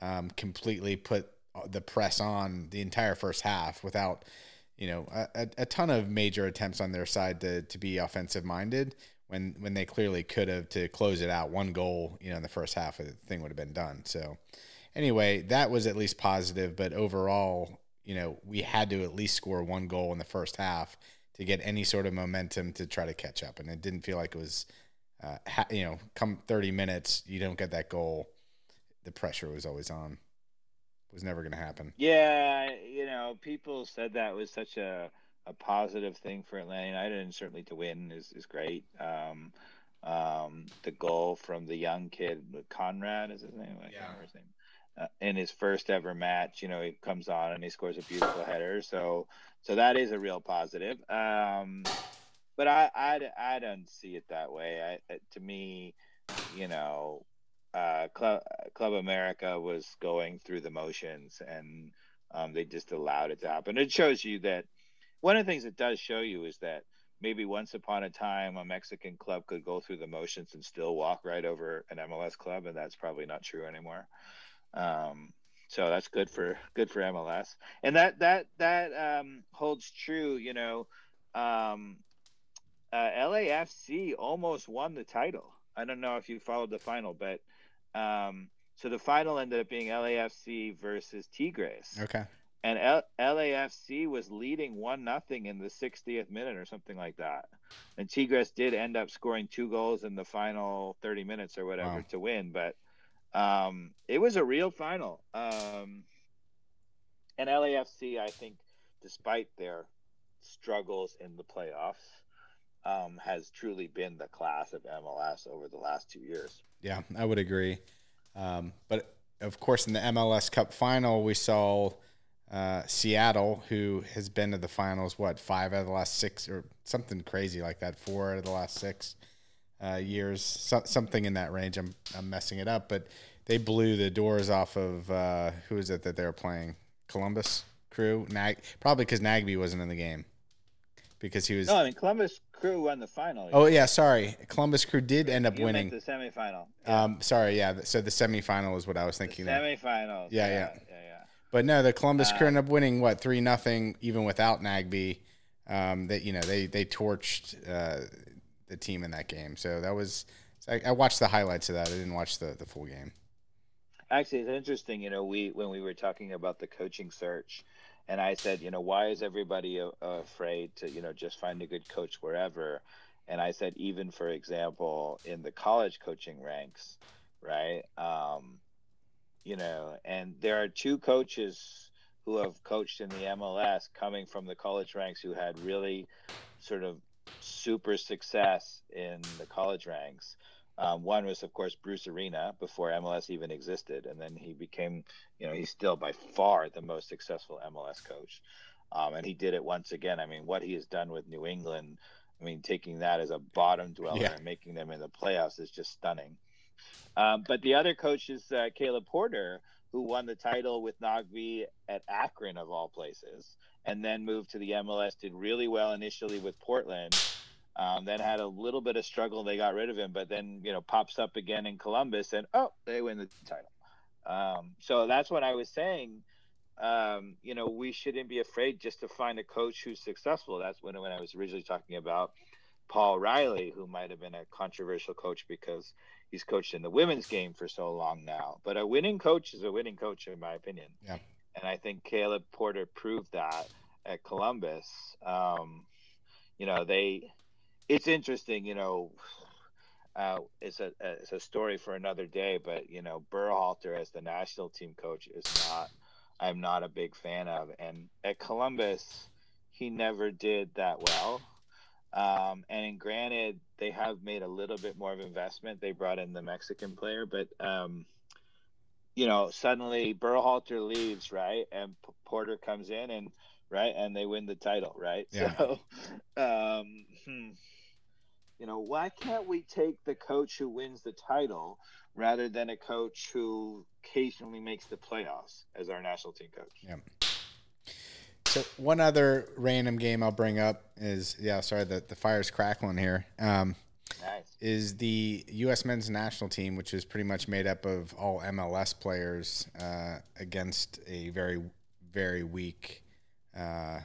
[SPEAKER 1] um, completely put the press on the entire first half without you know a, a ton of major attempts on their side to to be offensive minded when when they clearly could have to close it out. One goal you know in the first half the thing would have been done. So anyway that was at least positive but overall you know we had to at least score one goal in the first half to get any sort of momentum to try to catch up. And it didn't feel like it was uh, ha- you know come 30 minutes you don't get that goal the pressure was always on was never going to happen.
[SPEAKER 2] Yeah, you know, people said that was such a, a positive thing for Atlanta United, and certainly to win is, is great. Um, um, the goal from the young kid, Conrad is his name. I yeah. His name. Uh, in his first ever match, you know, he comes on and he scores a beautiful header. So, so that is a real positive. Um, but I, I, I don't see it that way. I, to me, you know, uh, Club, Club America was going through the motions and um, they just allowed it to happen. It shows you that one of the things it does show you is that maybe once upon a time a Mexican club could go through the motions and still walk right over an MLS club, and that's probably not true anymore. Um, so that's good for good for MLS, and that that that um, holds true. You know, um, uh, LAFC almost won the title. I don't know if you followed the final, but um, so the final ended up being LAFC versus Tigres.
[SPEAKER 1] Okay.
[SPEAKER 2] And L- LAFC was leading one nothing in the 60th minute or something like that. And Tigres did end up scoring two goals in the final 30 minutes or whatever wow. to win, but um, it was a real final. Um, and LAFC, I think, despite their struggles in the playoffs, um, has truly been the class of MLS over the last two years.
[SPEAKER 1] Yeah, I would agree. Um, but of course, in the MLS Cup final, we saw uh, Seattle, who has been to the finals, what, five out of the last six or something crazy like that, four out of the last six uh, years, so, something in that range. I'm, I'm messing it up, but they blew the doors off of uh, who is it that they were playing? Columbus Crew? Nag- probably because Nagbe wasn't in the game because he was.
[SPEAKER 2] No, I mean Columbus Crew won the final.
[SPEAKER 1] Oh yeah, sorry. Columbus Crew did end up
[SPEAKER 2] you
[SPEAKER 1] winning
[SPEAKER 2] the semifinal.
[SPEAKER 1] Yeah. Um, sorry, yeah. So the semifinal is what I was thinking.
[SPEAKER 2] The semifinals.
[SPEAKER 1] Yeah, yeah, yeah, yeah, yeah. But no, the Columbus uh, Crew ended up winning what three nothing, even without Nagbe. Um, that you know they they torched uh, the team in that game. So that was. I, I watched the highlights of that. I didn't watch the the full game.
[SPEAKER 2] Actually, it's interesting. You know, we when we were talking about the coaching search and I said, you know, why is everybody uh, afraid to, you know, just find a good coach wherever? And I said, even for example, in the college coaching ranks, right? Um, you know, and there are two coaches who have coached in the MLS coming from the college ranks who had really sort of super success in the college ranks. Um, one was, of course, Bruce Arena before MLS even existed, and then he became, you know, he's still by far the most successful MLS coach, um, and he did it once again. I mean, what he has done with New England, I mean, taking that as a bottom dweller yeah. and making them in the playoffs is just stunning. Um, but the other coach is uh, Caleb Porter, who won the title with Nagbe at Akron of all places, and then moved to the MLS. Did really well initially with Portland um, then had a little bit of struggle. They got rid of him, but then you know pops up again in Columbus, and oh, they win the title. Um, so that's what I was saying. Um, you know, we shouldn't be afraid just to find a coach who's successful. That's when when I was originally talking about Paul Riley, who might have been a controversial coach because he's coached in the women's game for so long now. But a winning coach is a winning coach, in my opinion.
[SPEAKER 1] Yeah.
[SPEAKER 2] And I think Caleb Porter proved that at Columbus. Um, you know, they it's interesting, you know. Uh, it's a it's a story for another day, but you know, Berhalter as the national team coach is not. I'm not a big fan of, and at Columbus, he never did that well. Um, and granted, they have made a little bit more of investment. They brought in the Mexican player, but um, you know, suddenly Berhalter leaves, right, and P- Porter comes in, and right, and they win the title, right?
[SPEAKER 1] Yeah.
[SPEAKER 2] So, um, hmm you know, why can't we take the coach who wins the title rather than a coach who occasionally makes the playoffs as our national team coach?
[SPEAKER 1] Yeah. So one other random game I'll bring up is yeah, sorry, the the fire's crackling here. Um,
[SPEAKER 2] Nice.
[SPEAKER 1] Is the U.S. men's national team, which is pretty much made up of all MLS players, uh, against a very, very weak. Uh,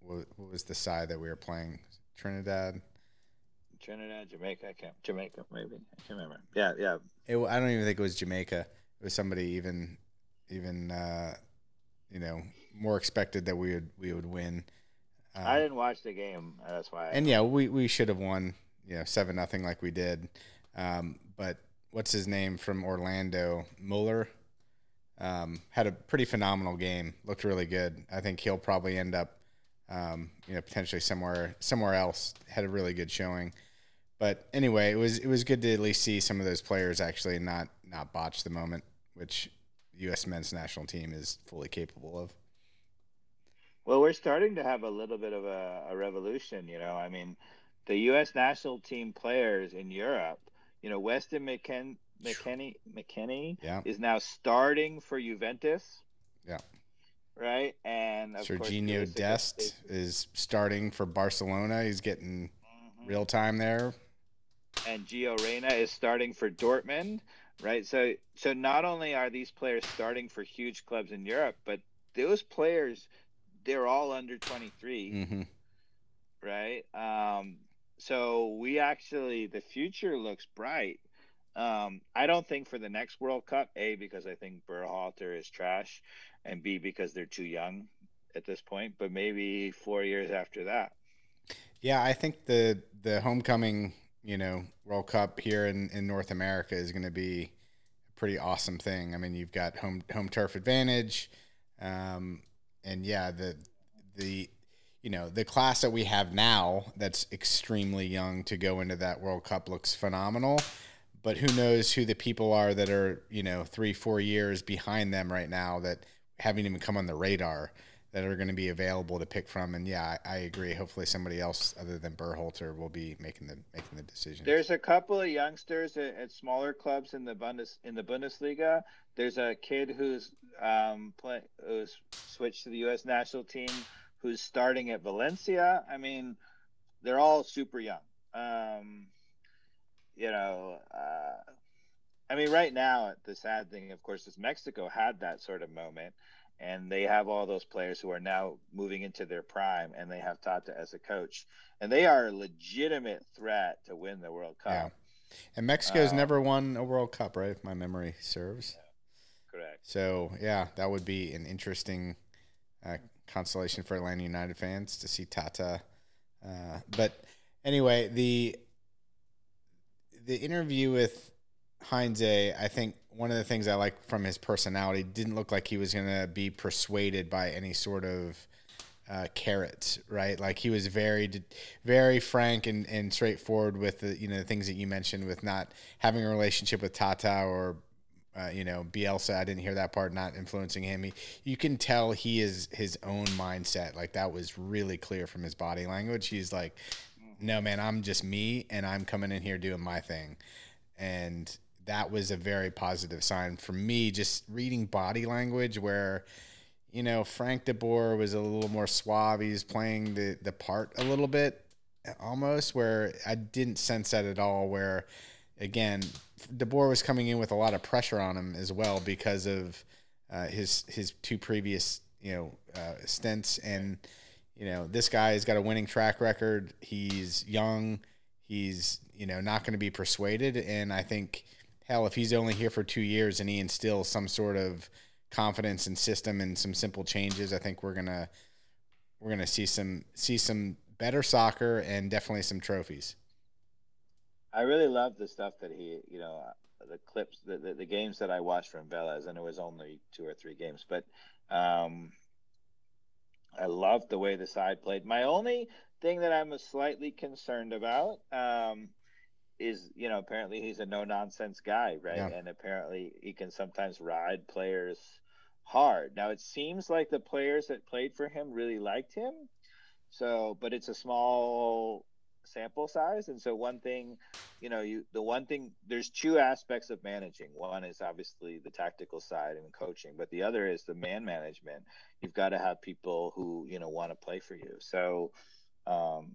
[SPEAKER 1] what, what was the side that we were playing? Trinidad.
[SPEAKER 2] Trinidad, Jamaica. I can't. Jamaica, maybe. I can't remember. Yeah, yeah.
[SPEAKER 1] It, I don't even think it was Jamaica. It was somebody even, even, uh, you know, more expected that we would we would win.
[SPEAKER 2] Um, I didn't watch the game. That's why. I
[SPEAKER 1] and yeah, we, we should have won. You know, seven nothing like we did. Um, but what's his name from Orlando? Mueller um, had a pretty phenomenal game. Looked really good. I think he'll probably end up, um, you know, potentially somewhere somewhere else. Had a really good showing. But anyway, it was it was good to at least see some of those players actually not not botch the moment, which the U.S. men's national team is fully capable of.
[SPEAKER 2] Well, we're starting to have a little bit of a, a revolution. You know, I mean, the U.S. national team players in Europe. You know, Weston McKen- McKennie McKennie
[SPEAKER 1] yeah.
[SPEAKER 2] is now starting for Juventus.
[SPEAKER 1] Yeah.
[SPEAKER 2] Right, and
[SPEAKER 1] Sergiño Dest is, is starting for Barcelona. He's getting mm-hmm. real time there.
[SPEAKER 2] And Gio Reyna is starting for Dortmund. Right, so so not only are these players starting for huge clubs in Europe, but those players they're all under 23
[SPEAKER 1] mm-hmm.
[SPEAKER 2] right um, so we actually the future looks bright um, i don't think for the next world cup a because i think berhalter is trash and b because they're too young at this point but maybe four years after that
[SPEAKER 1] yeah i think the the homecoming you know world cup here in, in north america is going to be a pretty awesome thing i mean you've got home home turf advantage um, and yeah, the the you know the class that we have now that's extremely young to go into that World Cup looks phenomenal. But who knows who the people are that are you know three four years behind them right now that haven't even come on the radar that are going to be available to pick from. And yeah, I, I, agree. Hopefully, somebody else other than Berhalter will be making the making the decision.
[SPEAKER 2] There's a couple of youngsters at, at smaller clubs in the Bundes in the Bundesliga. There's a kid who's um, play, who's switched to the U.S. national team, who's starting at Valencia. I mean, they're all super young. Um, you know, uh, I mean, right now the sad thing, of course, is Mexico had that sort of moment and they have all those players who are now moving into their prime and they have Tata as a coach and they are a legitimate threat to win the World Cup. Yeah.
[SPEAKER 1] And Mexico's um, never won a World Cup, right? If my memory serves.
[SPEAKER 2] Yeah, correct.
[SPEAKER 1] So, yeah, that would be an interesting uh, consolation for Atlanta United fans to see Tata. Uh, but anyway, the the interview with Heinze, I think one of the things I like from his personality didn't look like he was going to be persuaded by any sort of uh, carrots, right? Like he was very, very frank and, and straightforward with the you know the things that you mentioned with not having a relationship with Tata or uh, you know Bielsa. I didn't hear that part, not influencing him. He, you can tell he is his own mindset. Like that was really clear from his body language. He's like, no man, I'm just me, and I'm coming in here doing my thing, and that was a very positive sign for me. Just reading body language, where you know Frank De Boer was a little more suave. He's playing the the part a little bit, almost where I didn't sense that at all. Where again, De Boer was coming in with a lot of pressure on him as well because of uh, his his two previous you know uh, stints and you know this guy has got a winning track record. He's young. He's you know not going to be persuaded, and I think hell, if he's only here for two years and he instills some sort of confidence and system and some simple changes, I think we're gonna we're gonna see some see some better soccer and definitely some trophies.
[SPEAKER 2] I really love the stuff that he, you know, uh, the clips, the, the, the games that I watched from Vélez, and it was only two or three games, but um, I loved the way the side played. My only thing that I'm slightly concerned about um, is you know apparently he's a no nonsense guy right? Yeah. and apparently he can sometimes ride players hard. Now it seems like the players that played for him really liked him. So but it's a small sample size. And so one thing you know you the one thing there's two aspects of managing. One is obviously the tactical side and coaching but the other is the man management. You've got to have people who you know want to play for you. So um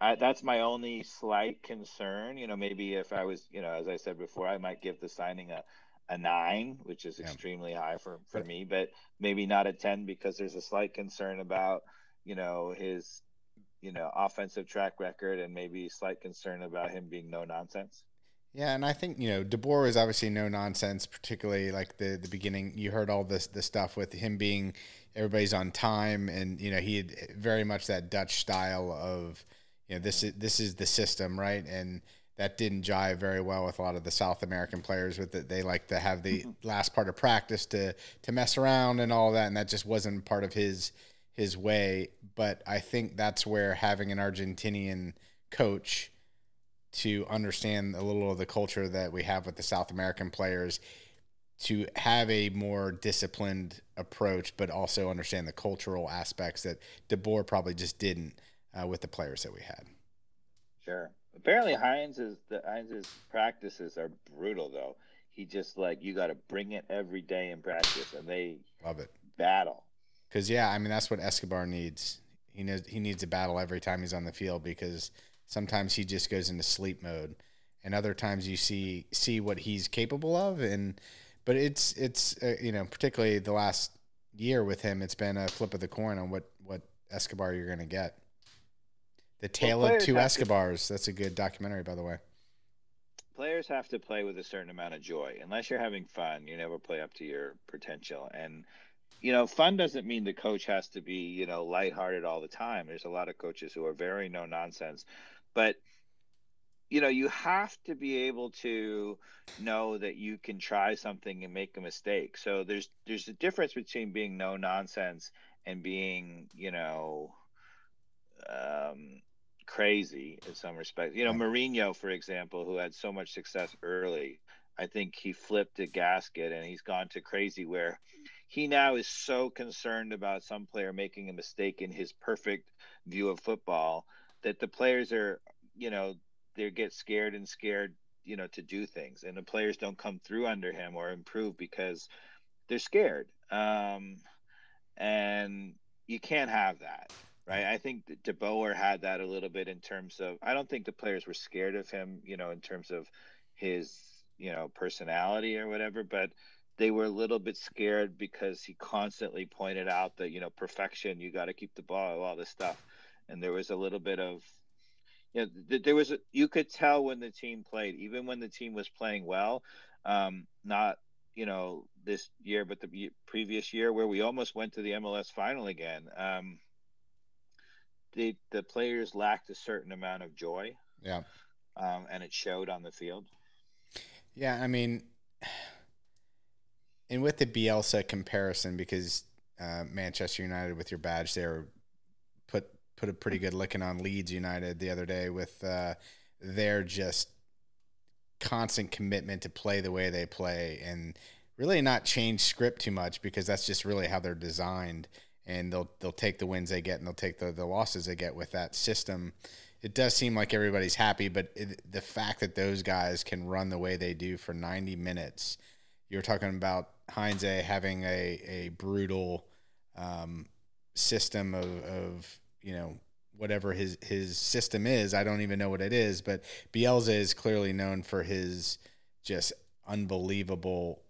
[SPEAKER 2] I, that's my only slight concern. You know, maybe if I was, you know, as I said before, I might give the signing a, a nine, which is yeah. extremely high for, for but, me, but maybe not a 10 because there's a slight concern about, you know, his, you know, offensive track record and maybe slight concern about him being no nonsense.
[SPEAKER 1] Yeah, and I think you know DeBoer is obviously no nonsense, particularly like the the beginning. You heard all this the stuff with him being everybody's on time, and you know he had very much that Dutch style of you know this is this is the system, right? And that didn't jive very well with a lot of the South American players. With it, they like to have the mm-hmm. last part of practice to to mess around and all that, and that just wasn't part of his his way. But I think that's where having an Argentinian coach to understand a little of the culture that we have with the South American players to have a more disciplined approach, but also understand the cultural aspects that DeBoer probably just didn't uh, with the players that we had.
[SPEAKER 2] Sure. Apparently, Heinze's the Heinze's practices are brutal though. He just like you got to bring it every day in practice, and they
[SPEAKER 1] love it.
[SPEAKER 2] Battle.
[SPEAKER 1] Because yeah, I mean that's what Escobar needs. He knows he needs a battle every time he's on the field because sometimes he just goes into sleep mode, and other times you see see what he's capable of. And but it's it's uh, you know particularly the last year with him, it's been a flip of the coin on what what Escobar you're going to get. The Tale well, of Two Escobars. To, That's a good documentary, by the way.
[SPEAKER 2] Players have to play with a certain amount of joy. Unless you're having fun, you never play up to your potential. And you know, fun doesn't mean the coach has to be, you know, lighthearted all the time. There's a lot of coaches who are very no nonsense, but you know, you have to be able to know that you can try something and make a mistake. So there's there's a difference between being no nonsense and being, you know, um, crazy in some respects. You know, Mourinho, for example, who had so much success early, I think he flipped a gasket and he's gone to crazy where he now is so concerned about some player making a mistake in his perfect view of football that the players are, you know, they get scared and scared, you know, to do things, and the players don't come through under him or improve because they're scared. Um, and you can't have that right? I think De Boer had that a little bit in terms of. I don't think the players were scared of him, you know, in terms of his, you know, personality or whatever, but they were a little bit scared because he constantly pointed out that you know perfection, you got to keep the ball, all this stuff, and there was a little bit of. You know, there was a, you could tell when the team played, even when the team was playing well, um, not you know this year, but the previous year where we almost went to the MLS final again. Um, the the players lacked a certain amount of joy.
[SPEAKER 1] Yeah.
[SPEAKER 2] Um, and it showed on the field.
[SPEAKER 1] Yeah, I mean, and with the Bielsa comparison, because uh, Manchester United with your badge there put put a pretty good licking on Leeds United the other day with uh, their just constant commitment to play the way they play and really not change script too much because that's just really how they're designed and they'll they'll take the wins they get and they'll take the, the losses they get with that system. It does seem like everybody's happy, but it, the fact that those guys can run the way they do for 90 minutes, you're talking about Heinze having a, a brutal um, system of, of, you know, whatever his, his system is. I don't even know what it is, but Bielsa is clearly known for his just unbelievable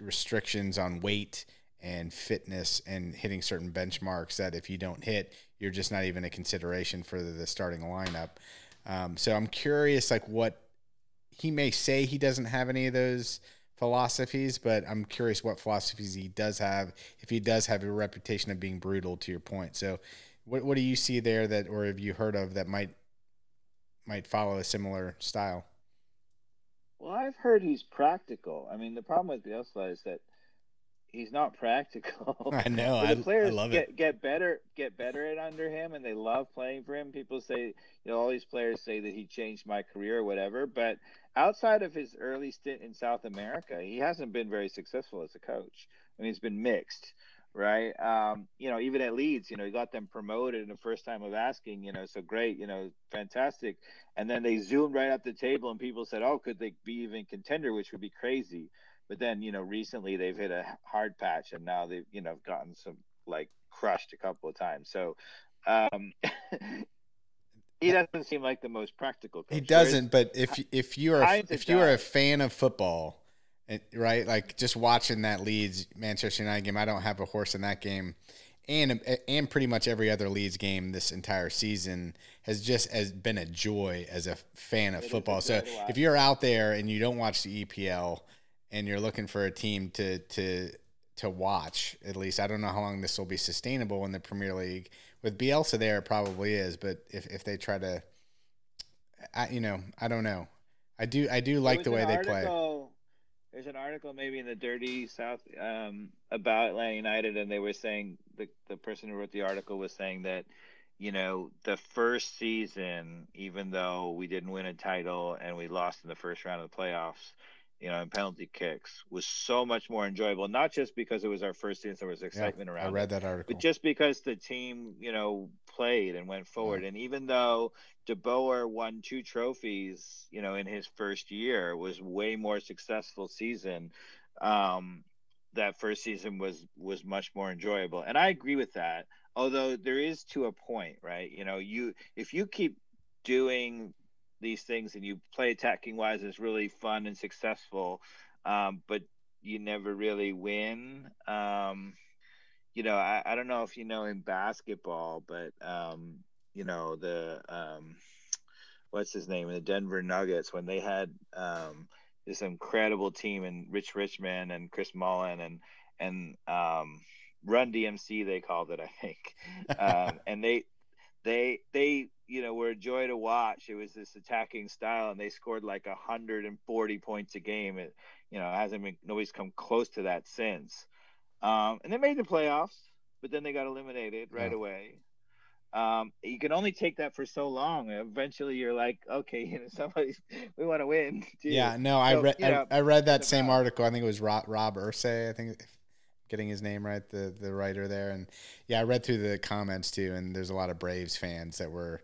[SPEAKER 1] restrictions on weight and fitness and hitting certain benchmarks that if you don't hit, you're just not even a consideration for the, starting lineup. Um, so I'm curious, like what he may say he doesn't have any of those philosophies, but I'm curious what philosophies he does have. If he does have a reputation of being brutal, to your point. So, what what do you see there that, or have you heard of that might might follow a similar style?
[SPEAKER 2] Well, I've heard he's practical. I mean, the problem with Bielsa is that he's not practical.
[SPEAKER 1] I know. the players I love
[SPEAKER 2] get,
[SPEAKER 1] it.
[SPEAKER 2] Get better, get better at under him, and they love playing for him. People say, you know, all these players say that he changed my career or whatever. But outside of his early stint in South America, he hasn't been very successful as a coach. I mean, he's been mixed, right? Um, you know, even at Leeds, you know, he got them promoted in the first time of asking, you know, so great, you know, fantastic. And then they zoomed right up the table, and people said, oh, could they be even contender, which would be crazy but then, you know, recently they've hit a hard patch and now they've, you know, gotten some like crushed a couple of times. So, um, he doesn't seem like the most practical. Coach.
[SPEAKER 1] He doesn't. But if if you are if you are a fan of football, right, like just watching that Leeds Manchester United game, I don't have a horse in that game, and and pretty much every other Leeds game this entire season has just has been a joy as a fan of it football. So if you're out there and you don't watch the EPL and you're looking for a team to to to watch, at least I don't know how long this will be sustainable in the Premier League with Bielsa there, it probably is. But if if they try to, I you know I don't know. I do I do like the way they article,
[SPEAKER 2] play. There's an article maybe in the Dirty South um, about Atlanta United, and they were saying the the person who wrote the article was saying that you know the first season, even though we didn't win a title and we lost in the first round of the playoffs, you know, and penalty kicks was so much more enjoyable. Not just because it was our first season, there was excitement
[SPEAKER 1] yeah,
[SPEAKER 2] around. I
[SPEAKER 1] read that article,
[SPEAKER 2] but just because the team, you know, played and went forward. Yeah. And even though De Boer won two trophies, you know, in his first year, was way more successful season. Um, that first season was was much more enjoyable, and I agree with that. Although there is to a point, right? You know, you if you keep doing these things and you play attacking wise is really fun and successful. Um, but you never really win. Um, you know I, I don't know if you know in basketball but um, you know the um, what's his name? The denver nuggets when they had um, this incredible team and rich richmond and chris mullin and and um, run dmc they called it i think. Um, and they they they you know were a joy to watch. It was this attacking style, and they scored like 140 points a game. It you know hasn't been nobody's come close to that since. Um, and they made the playoffs, but then they got eliminated right yeah. away. Um, you can only take that for so long. Eventually, you're like, okay, you know, somebody we want to win.
[SPEAKER 1] Too. Yeah, no, so, I read I, I, read that same article. I think it was Rob, Rob Irsay. I think getting his name right, the the writer there. And yeah, I read through the comments too, and there's a lot of Braves fans that were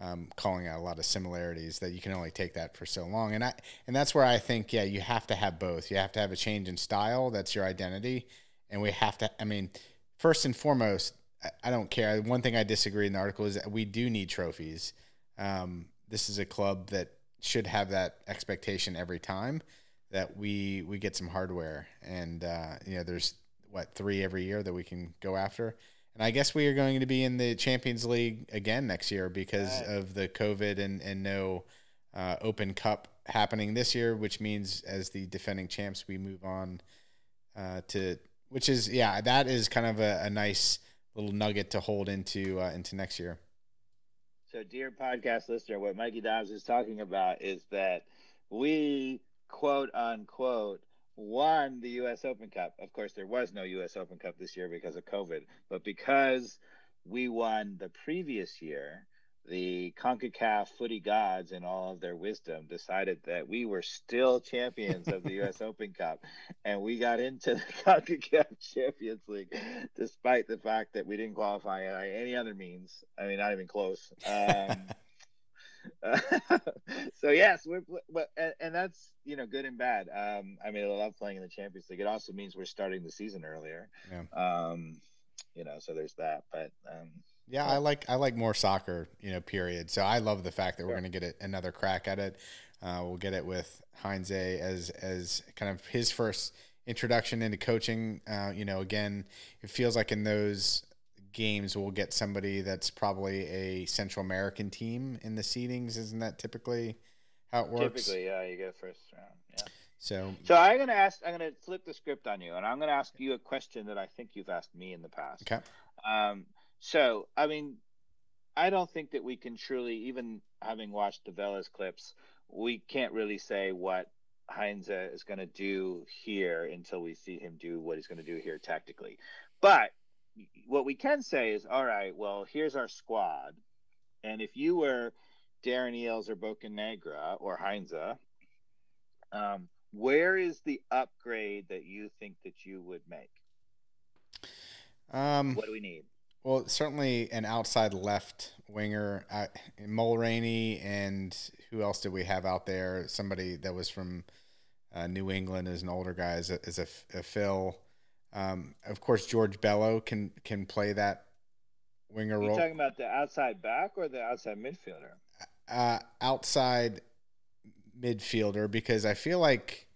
[SPEAKER 1] um, calling out a lot of similarities that you can only take that for so long. And I and that's where I think yeah, you have to have both. You have to have a change in style. That's your identity, and we have to. I mean, first and foremost, I, I don't care. One thing I disagree in the article is that we do need trophies. Um, this is a club that should have that expectation every time that we we get some hardware and uh, you know there's what three every year that we can go after. And I guess we are going to be in the Champions League again next year because right. of the COVID and and no uh, Open Cup happening this year, which means as the defending champs, we move on uh, to which is yeah, that is kind of a, a nice little nugget to hold into uh, into next year.
[SPEAKER 2] So, dear podcast listener, what Mikey Dobbs is talking about is that we quote unquote won the U.S. Open Cup. Of course, there was no U.S. Open Cup this year because of COVID, but because we won the previous year, the CONCACAF footy gods, in all of their wisdom, decided that we were still champions of the U.S. Open Cup, and we got into the CONCACAF Champions League, despite the fact that we didn't qualify by any other means. I mean, not even close. Um, so yes, we're but and, and, that's you know good and bad. Um, I mean, I love playing in the Champions League. It also means we're starting the season earlier. Yeah. Um, you know, so there's that. But um,
[SPEAKER 1] yeah, I like I like more soccer. You know, period. So I love the fact that sure. we're going to get another crack at it. Uh, we'll get it with Heinze as as kind of his first introduction into coaching. Uh, you know, again, it feels like in those games we'll get somebody that's probably a Central American team in the seedings. Isn't that typically how it works?
[SPEAKER 2] Typically, yeah, you get first round. Yeah.
[SPEAKER 1] So,
[SPEAKER 2] so I'm gonna ask. I'm gonna flip the script on you, and I'm gonna ask you a question that I think you've asked me in the past.
[SPEAKER 1] Okay.
[SPEAKER 2] Um. So, I mean, I don't think that we can truly, even having watched the Vélez clips, we can't really say what Heinze is going to do here until we see him do what he's going to do here tactically. But what we can say is, all right, well, here's our squad, and if you were Darren Eales or Bocanegra or Heinze, um, where is the upgrade that you think that you would make?
[SPEAKER 1] Um,
[SPEAKER 2] what do we need?
[SPEAKER 1] Well, certainly an outside left winger, uh, Mulraney, and who else did we have out there? Somebody that was from uh, New England as an older guy, as a, a, a Phil. Um, of course, George Bello can can play that winger role.
[SPEAKER 2] talking about the outside back or the outside midfielder?
[SPEAKER 1] uh, outside midfielder because I feel like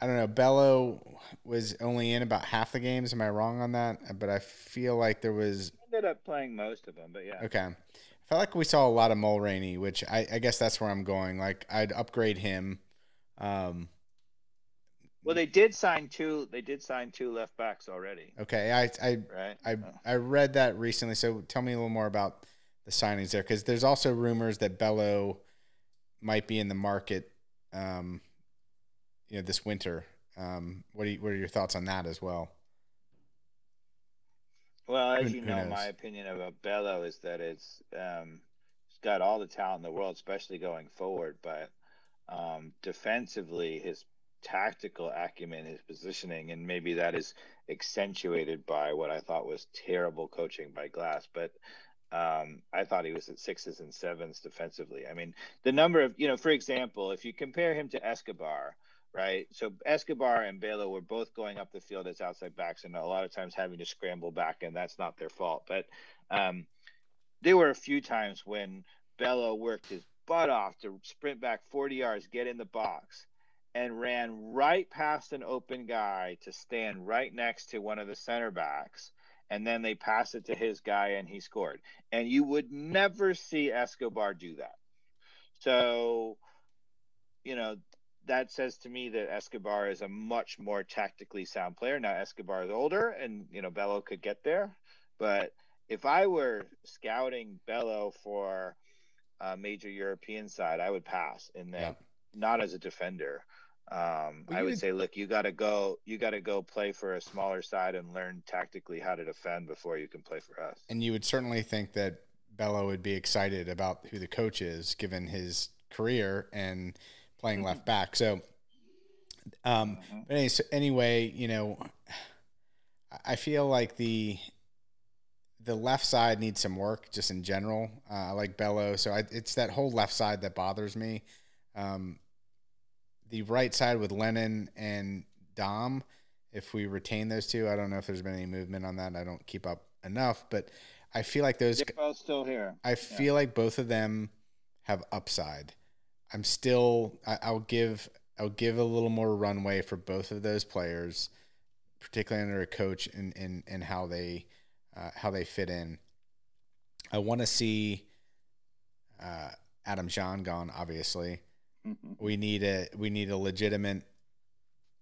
[SPEAKER 1] I don't know. Bello was only in about half the games. Am I wrong on that? But I feel like there was
[SPEAKER 2] Ended up playing most of them, but yeah.
[SPEAKER 1] okay. I felt like we saw a lot of Mulraney, which I, I guess that's where I'm going. Like I'd upgrade him. Um,
[SPEAKER 2] Well, they did sign two. They did sign two left backs already,
[SPEAKER 1] okay, I I
[SPEAKER 2] right?
[SPEAKER 1] I
[SPEAKER 2] Oh.
[SPEAKER 1] I read that recently. So tell me a little more about the signings there, because there's also rumors that Bello might be in the market, um, you know, this winter. Um, what do you, what are your thoughts on that as well?
[SPEAKER 2] Well, as
[SPEAKER 1] Who-
[SPEAKER 2] you know, my opinion about Bello is that it's um, it's got all the talent in the world, especially going forward. But um, defensively, his tactical acumen, his positioning, and maybe that is accentuated by what I thought was terrible coaching by Glass. But um, I thought he was at sixes and sevens defensively. I mean, the number of you know, for example, if you compare him to Escobar, right? So Escobar and Bello were both going up the field as outside backs, and a lot of times having to scramble back, and that's not their fault. But um, there were a few times when Bello worked his butt off to sprint back 40 yards, get in the box, and ran right past an open guy to stand right next to one of the center backs. And then they pass it to his guy, and he scored. And you would never see Escobar do that. So, you know, that says to me that Escobar is a much more tactically sound player. Now Escobar is older, and you know Bello could get there, but if I were scouting Bello for a major European side, I would pass in that,
[SPEAKER 1] Yeah.
[SPEAKER 2] not as a defender. Um,
[SPEAKER 1] Well,
[SPEAKER 2] I would say, look, you got to go, you got to go play for a smaller side and learn tactically how to defend before you can play for us.
[SPEAKER 1] And you would certainly think that Bello would be excited about who the coach is, given his career and playing left back. So, um,
[SPEAKER 2] Mhm.
[SPEAKER 1] but any, so anyway, you know, I- I feel like the the left side needs some work just in general. Uh, I like Bello, so I, it's that whole left side that bothers me. Um, the right side with Lennon and Damm, if we retain those two, I don't know if there's been any movement on that. I don't keep up enough, but I feel like those.
[SPEAKER 2] They're both still here.
[SPEAKER 1] I feel like both of them have upside. I'm still. I, I'll give. I'll give a little more runway for both of those players, particularly under a coach and and and how they uh, how they fit in. I want to see uh, Adam Jahn gone. Obviously.
[SPEAKER 2] Mm-hmm.
[SPEAKER 1] we need a we need a legitimate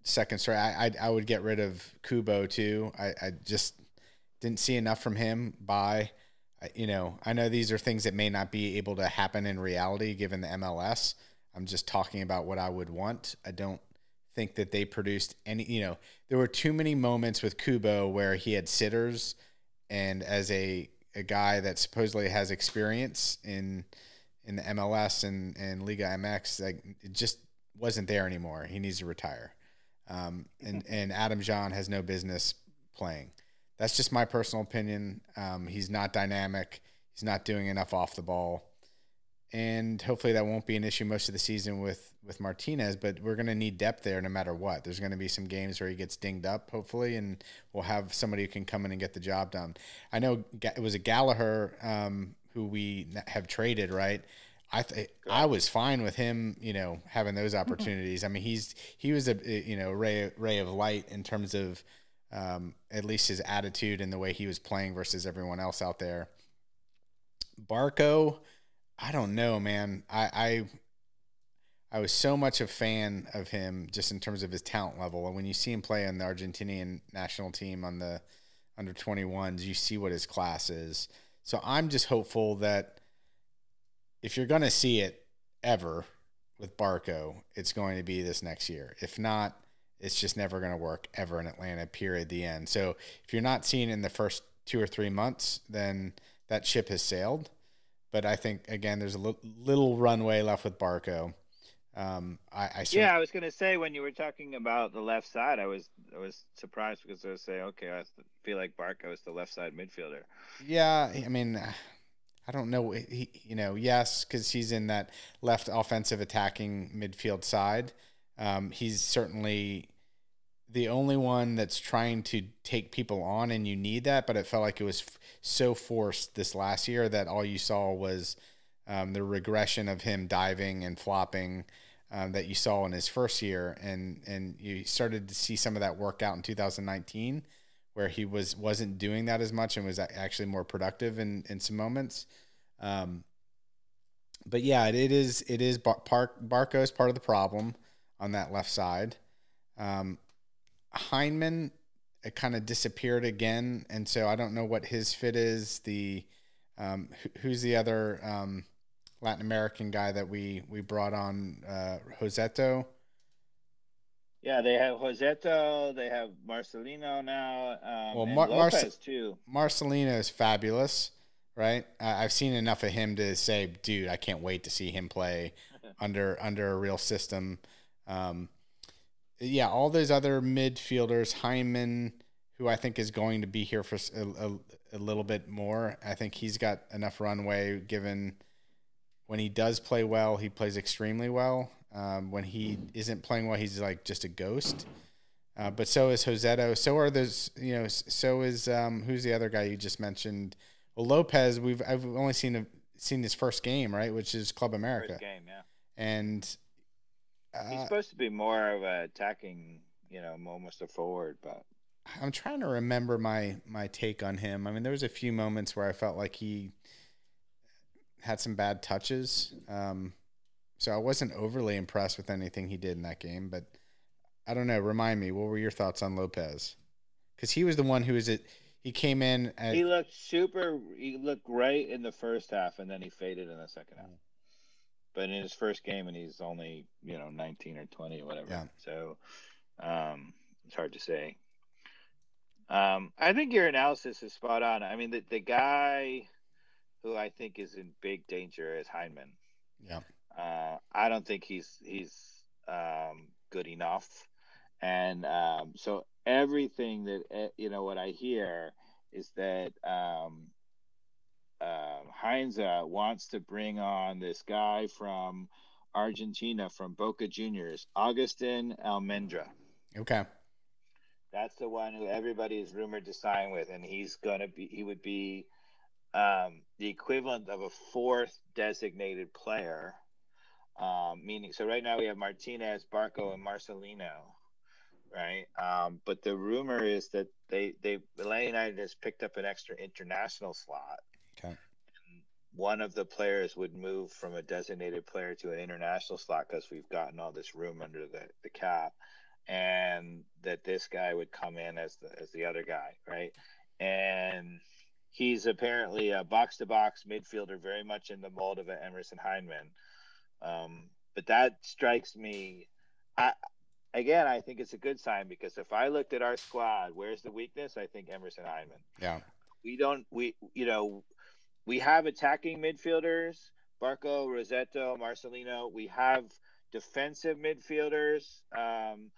[SPEAKER 1] second story. I I, I would get rid of Cubo too. I, I just didn't see enough from him. By you know, I know these are things that may not be able to happen in reality given the MLS. I'm just talking about what I would want. I don't think that they produced any. You know, there were too many moments with Cubo where he had sitters, and as a a guy that supposedly has experience in in the MLS and, and Liga MX, like it just wasn't there anymore. He needs to retire. Um, and, and Adam Jahn has no business playing. That's just my personal opinion. Um, he's not dynamic. He's not doing enough off the ball. And hopefully that won't be an issue most of the season with, with Martinez, but we're going to need depth there no matter what. There's going to be some games where he gets dinged up, hopefully, and we'll have somebody who can come in and get the job done. I know it was a Gallagher um, who we have traded, right? I th- I was fine with him, you know, having those opportunities. I mean, he's he was a you know ray ray of light in terms of um, at least his attitude and the way he was playing versus everyone else out there. Barco, I don't know, man. I, I I was so much a fan of him just in terms of his talent level. And when you see him play on the Argentinian national team on the under 21s, you see what his class is. So I'm just hopeful that if you're going to see it ever with Barco, it's going to be this next year. If not, it's just never going to work ever in Atlanta, period, the end. So if you're not seeing in the first two or three months, then that ship has sailed. But I think, again, there's a little runway left with Barco. Um, I, I
[SPEAKER 2] Yeah, I was gonna say when you were talking about the left side, I was I was surprised because I was saying, okay, I feel like Barco is the left side midfielder.
[SPEAKER 1] Yeah, I mean, I don't know. He, you know, yes, because he's in that left offensive attacking midfield side. Um, he's certainly the only one that's trying to take people on, and you need that. But it felt like it was f- so forced this last year that all you saw was um, the regression of him diving and flopping um, that you saw in his first year, and and you started to see some of that work out in 2019, where he was wasn't doing that as much and was actually more productive in in some moments. Um, but yeah, it, it is it is Park Barco is part of the problem on that left side. Um, Hyndman it kind of disappeared again, and so I don't know what his fit is. The um, who's the other um, Latin American guy that we we brought on, uh.
[SPEAKER 2] Yeah, they have Rossetto. They have Marcelino now. Um, well, Mar- Lopez too.
[SPEAKER 1] Marcelino is fabulous, right? Uh, I've seen enough of him to say, dude, I can't wait to see him play under under a real system. Um, yeah, all those other midfielders, Hyndman, who I think is going to be here for a, a, a, little bit more. I think he's got enough runway given when he does play well, he plays extremely well. Um, when he isn't playing well, he's like just a ghost. Uh, but so is Rossetto. So are those, you know, so is, um, who's the other guy you just mentioned? Well, Lopez, we've, I've only seen, a, seen his first game, right? Which is Club America.
[SPEAKER 2] First game, yeah.
[SPEAKER 1] And
[SPEAKER 2] uh, He's supposed to be more of a attacking, you know, almost a forward, but
[SPEAKER 1] I'm trying to remember my my take on him. I mean, there was a few moments where I felt like he had some bad touches, um, so I wasn't overly impressed with anything he did in that game. But I don't know. Remind me, what were your thoughts on Lopez? Because he was the one who was it. He came in. At,
[SPEAKER 2] he looked super. He looked great in the first half, and then he faded in the second half but in his first game, and he's only you know 19 or 20 or whatever. Yeah. So um, it's hard to say. Um, I think your analysis is spot on. I mean, the the guy who I think is in big danger is Hyndman.
[SPEAKER 1] Yeah.
[SPEAKER 2] Uh, I don't think he's he's um, good enough, and um, so everything that eh, you know what I hear is that um, uh, Heinze wants to bring on this guy from Argentina from Boca Juniors, Augustin Almendra.
[SPEAKER 1] Okay.
[SPEAKER 2] That's the one who everybody is rumored to sign with, and he's gonna be. He would be um, the equivalent of a fourth designated player. Um, meaning, so right now we have Martinez, Barco, and Marcelino, right? Um, but the rumor is that they they Atlanta United has picked up an extra international slot
[SPEAKER 1] Okay.
[SPEAKER 2] one of the players would move from a designated player to an international slot because we've gotten all this room under the, the cap, and that this guy would come in as the as the other guy, right? And he's apparently a box to box midfielder, very much in the mold of an Emerson Hyndman. Um, but that strikes me. I, again, I think it's a good sign because if I looked at our squad, where's the weakness? I think Emerson Hyndman.
[SPEAKER 1] Yeah.
[SPEAKER 2] We don't. We you know we have attacking midfielders, Barco, Rossetto, Marcelino. We have defensive midfielders, um,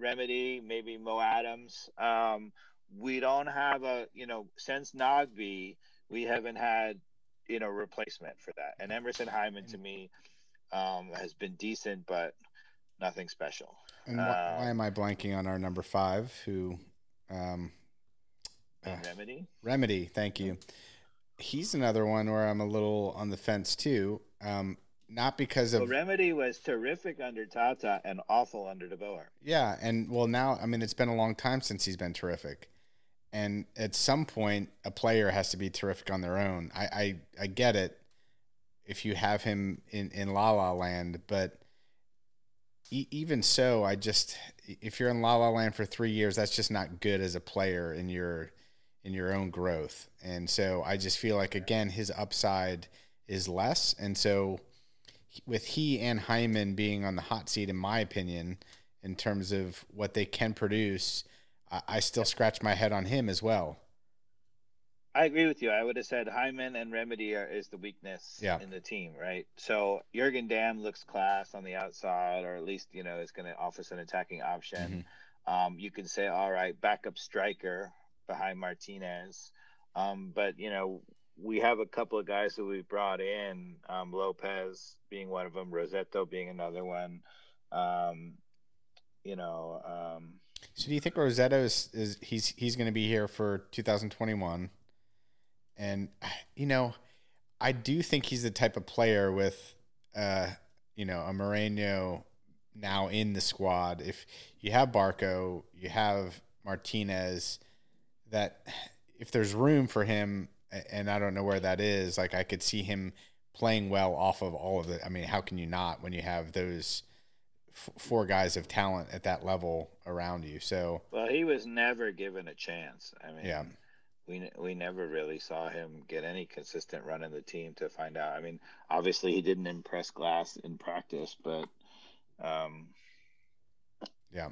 [SPEAKER 2] Remedi, maybe Mo Adams. Um, we don't have a, you know, since Nagbe, we haven't had, you know, replacement for that. And Emerson Hyndman to me um, has been decent, but nothing special.
[SPEAKER 1] And wh- uh, why am I blanking on our number five, who? Um,
[SPEAKER 2] uh, Remedi.
[SPEAKER 1] Remedi, thank you he's another one where I'm a little on the fence too. Um, not because of
[SPEAKER 2] well, Remedi was terrific under Tata and awful under De Boer.
[SPEAKER 1] Yeah, and well now I mean it's been a long time since he's been terrific, and at some point a player has to be terrific on their own. I I, I get it if you have him in in La La Land, but e- even so, I just if you're in La La Land for three years, that's just not good as a player in your in your own growth. And so I just feel like again his upside is less. And so with he and Hyndman being on the hot seat, in my opinion, in terms of what they can produce, I, I still scratch my head on him as well.
[SPEAKER 2] I agree with you. I would have said Hyndman and Remedi are, is the weakness
[SPEAKER 1] yeah.
[SPEAKER 2] in the team, right? So Jurgen Damm looks class on the outside, or at least you know is going to offer an attacking option. Mm-hmm. Um, you can say, all right, backup striker, behind Martinez. Um, but you know, we have a couple of guys that we brought in, um, Lopez being one of them, Rossetto being another one. Um, you know, um,
[SPEAKER 1] So do you think Rossetto is, is he's he's going to be here for 2021? And you know, I do think he's the type of player with, uh, you know, a Moreno now in the squad. If you have Barco, you have Martinez, that if there's room for him, and I don't know where that is, like I could see him playing well off of all of it. I mean, how can you not when you have those f- four guys of talent at that level around you? So,
[SPEAKER 2] well, he was never given a chance. I mean,
[SPEAKER 1] yeah.
[SPEAKER 2] We, we never really saw him get any consistent run in the team to find out. I mean, obviously he didn't impress Glass in practice, but um,
[SPEAKER 1] yeah,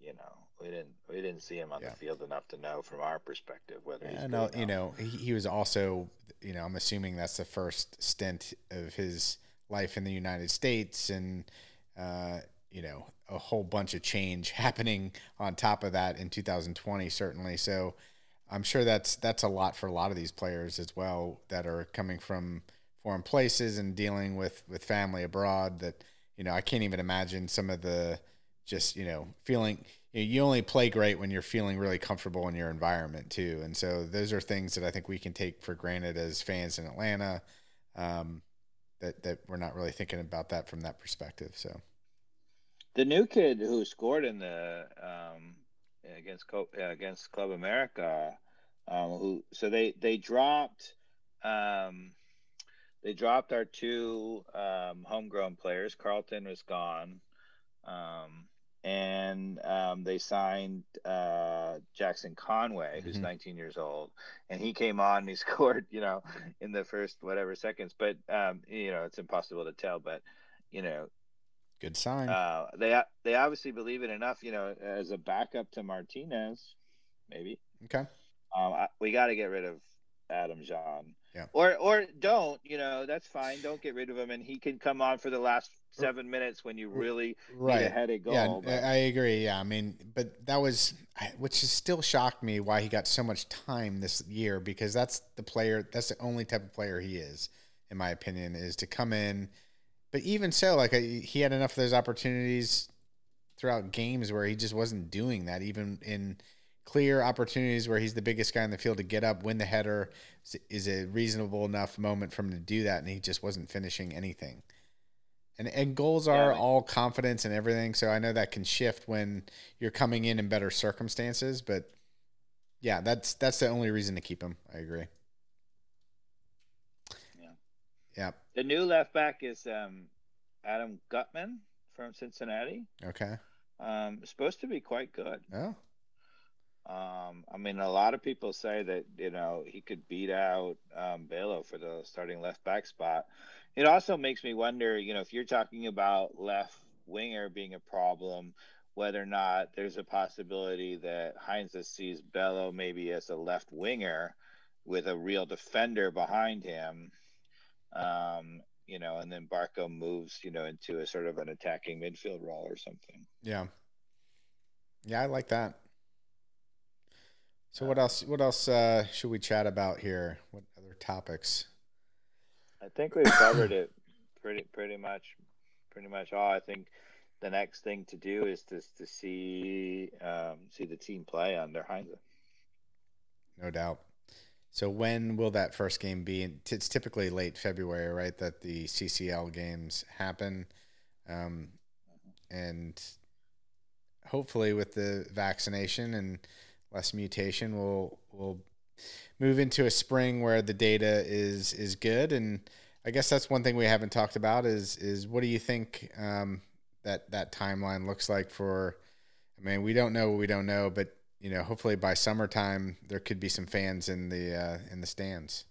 [SPEAKER 2] you know, we didn't we didn't see him on yeah. the field enough to know from our perspective whether he's.
[SPEAKER 1] no, you know, he, he was also, you know, I'm assuming that's the first stint of his life in the United States, and uh, you know, a whole bunch of change happening on top of that in 2020, certainly. So. I'm sure that's that's a lot for a lot of these players as well that are coming from foreign places and dealing with with family abroad that you know I can't even imagine some of the just you know feeling you, only play great when you're feeling really comfortable in your environment too and so those are things that I think we can take for granted as fans in Atlanta um, that that we're not really thinking about that from that perspective so
[SPEAKER 2] the new kid who scored in the um, against against Club America um, who so they they dropped um, they dropped our two um, homegrown players. Carlton was gone, um, and um, they signed uh, Jackson Conway, who's mm-hmm. 19 years old, and he came on and he scored, you know, in the first whatever seconds. But um, you know, it's impossible to tell. But you know,
[SPEAKER 1] good sign.
[SPEAKER 2] Uh, they they obviously believe it enough, you know, as a backup to Martinez, maybe.
[SPEAKER 1] Okay.
[SPEAKER 2] Um, I, we got to get rid of Adam Jahn.
[SPEAKER 1] Yeah.
[SPEAKER 2] Or or don't, you know, that's fine. Don't get rid of him and he can come on for the last seven minutes when you really right. need a headed goal.
[SPEAKER 1] Yeah, but... I agree. Yeah, I mean, but that was, which has still shocked me why he got so much time this year because that's the player, that's the only type of player he is, in my opinion, is to come in. But even so, like he had enough of those opportunities throughout games where he just wasn't doing that, even in clear opportunities where he's the biggest guy in the field to get up, win the header is a reasonable enough moment for him to do that, and he just wasn't finishing anything. And and goals are yeah, all confidence and everything, so I know that can shift when you're coming in in better circumstances, but yeah, that's that's the only reason to keep him. I agree.
[SPEAKER 2] Yeah.
[SPEAKER 1] Yeah.
[SPEAKER 2] The new left back is um, Adam Gutman from Cincinnati.
[SPEAKER 1] Okay.
[SPEAKER 2] Um, supposed to be quite good.
[SPEAKER 1] Oh.
[SPEAKER 2] Um, I mean, a lot of people say that you know he could beat out um, Bello for the starting left back spot. It also makes me wonder, you know, if you're talking about left winger being a problem, whether or not there's a possibility that Heinz sees Bello maybe as a left winger with a real defender behind him. Um, you know, and then Barco moves, you know, into a sort of an attacking midfield role or something.
[SPEAKER 1] Yeah. Yeah, I like that. So what else? What else uh, should we chat about here? What other topics?
[SPEAKER 2] I think we've covered it pretty pretty much pretty much all. I think the next thing to do is to to see um, see the team play under Heinze.
[SPEAKER 1] No doubt. So when will that first game be? It's typically late February, right? That the CCL games happen, um, and hopefully with the vaccination and less mutation. We'll we'll move into a spring where the data is is good, and I guess that's one thing we haven't talked about is is what do you think um, that that timeline looks like for? I mean, we don't know what we don't know, but you know, hopefully by summertime there could be some fans in the uh, in the stands.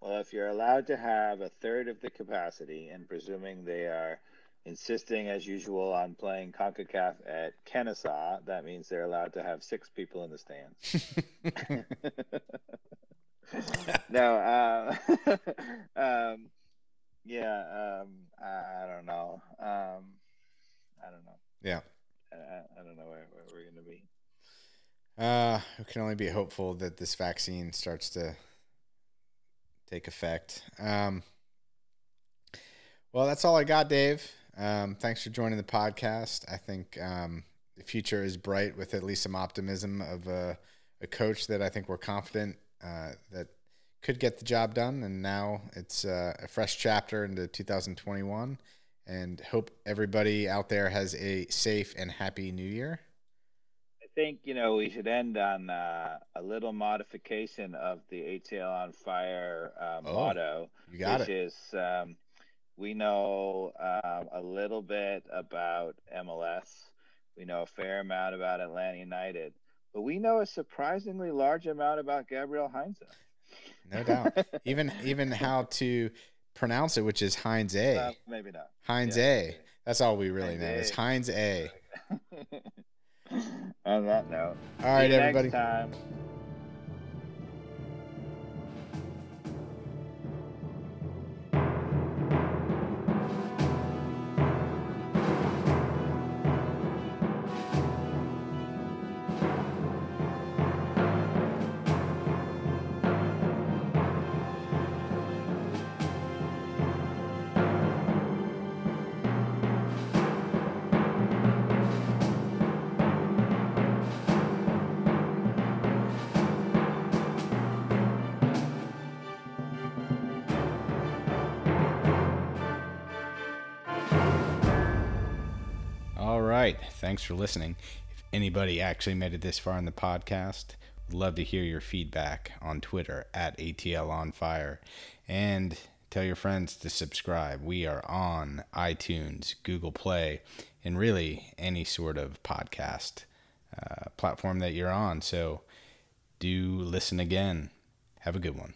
[SPEAKER 2] Well, if you're allowed to have a third of the capacity, and presuming they are insisting, as usual, on playing CONCACAF at Kennesaw. That means they're allowed to have six people in the stands. no, uh, um, yeah, um, I, I, don't know. Um, I don't know.
[SPEAKER 1] Yeah.
[SPEAKER 2] I, I don't know where, where we're going to be.
[SPEAKER 1] Uh, we can only be hopeful that this vaccine starts to take effect. Um, well, that's all I got, Dave. Um, thanks for joining the podcast. I think um, the future is bright with at least some optimism of a, a coach that I think we're confident uh, that could get the job done. And now it's uh, a fresh chapter into 2021. And hope everybody out there has a safe and happy new year.
[SPEAKER 2] I think, you know, we should end on uh, a little modification of the ATL on Fire uh, oh, motto.
[SPEAKER 1] You got
[SPEAKER 2] which
[SPEAKER 1] it.
[SPEAKER 2] is um, we know um, a little bit about MLS. We know a fair amount about Atlanta United, but we know a surprisingly large amount about Gabriel Heinze.
[SPEAKER 1] No doubt. even even how to pronounce it, which is Heinz A.
[SPEAKER 2] Uh, maybe not.
[SPEAKER 1] Heinz yeah, A. That's all we really Heinz know. Is Heinz A.
[SPEAKER 2] On that note.
[SPEAKER 1] All right, everybody. Thanks for listening. If anybody actually made it this far in the podcast, love to hear your feedback on Twitter at ATL on fire. And tell your friends to subscribe. We are on iTunes, Google Play, and really any sort of podcast uh, platform that you're on. So do listen again. Have a good one.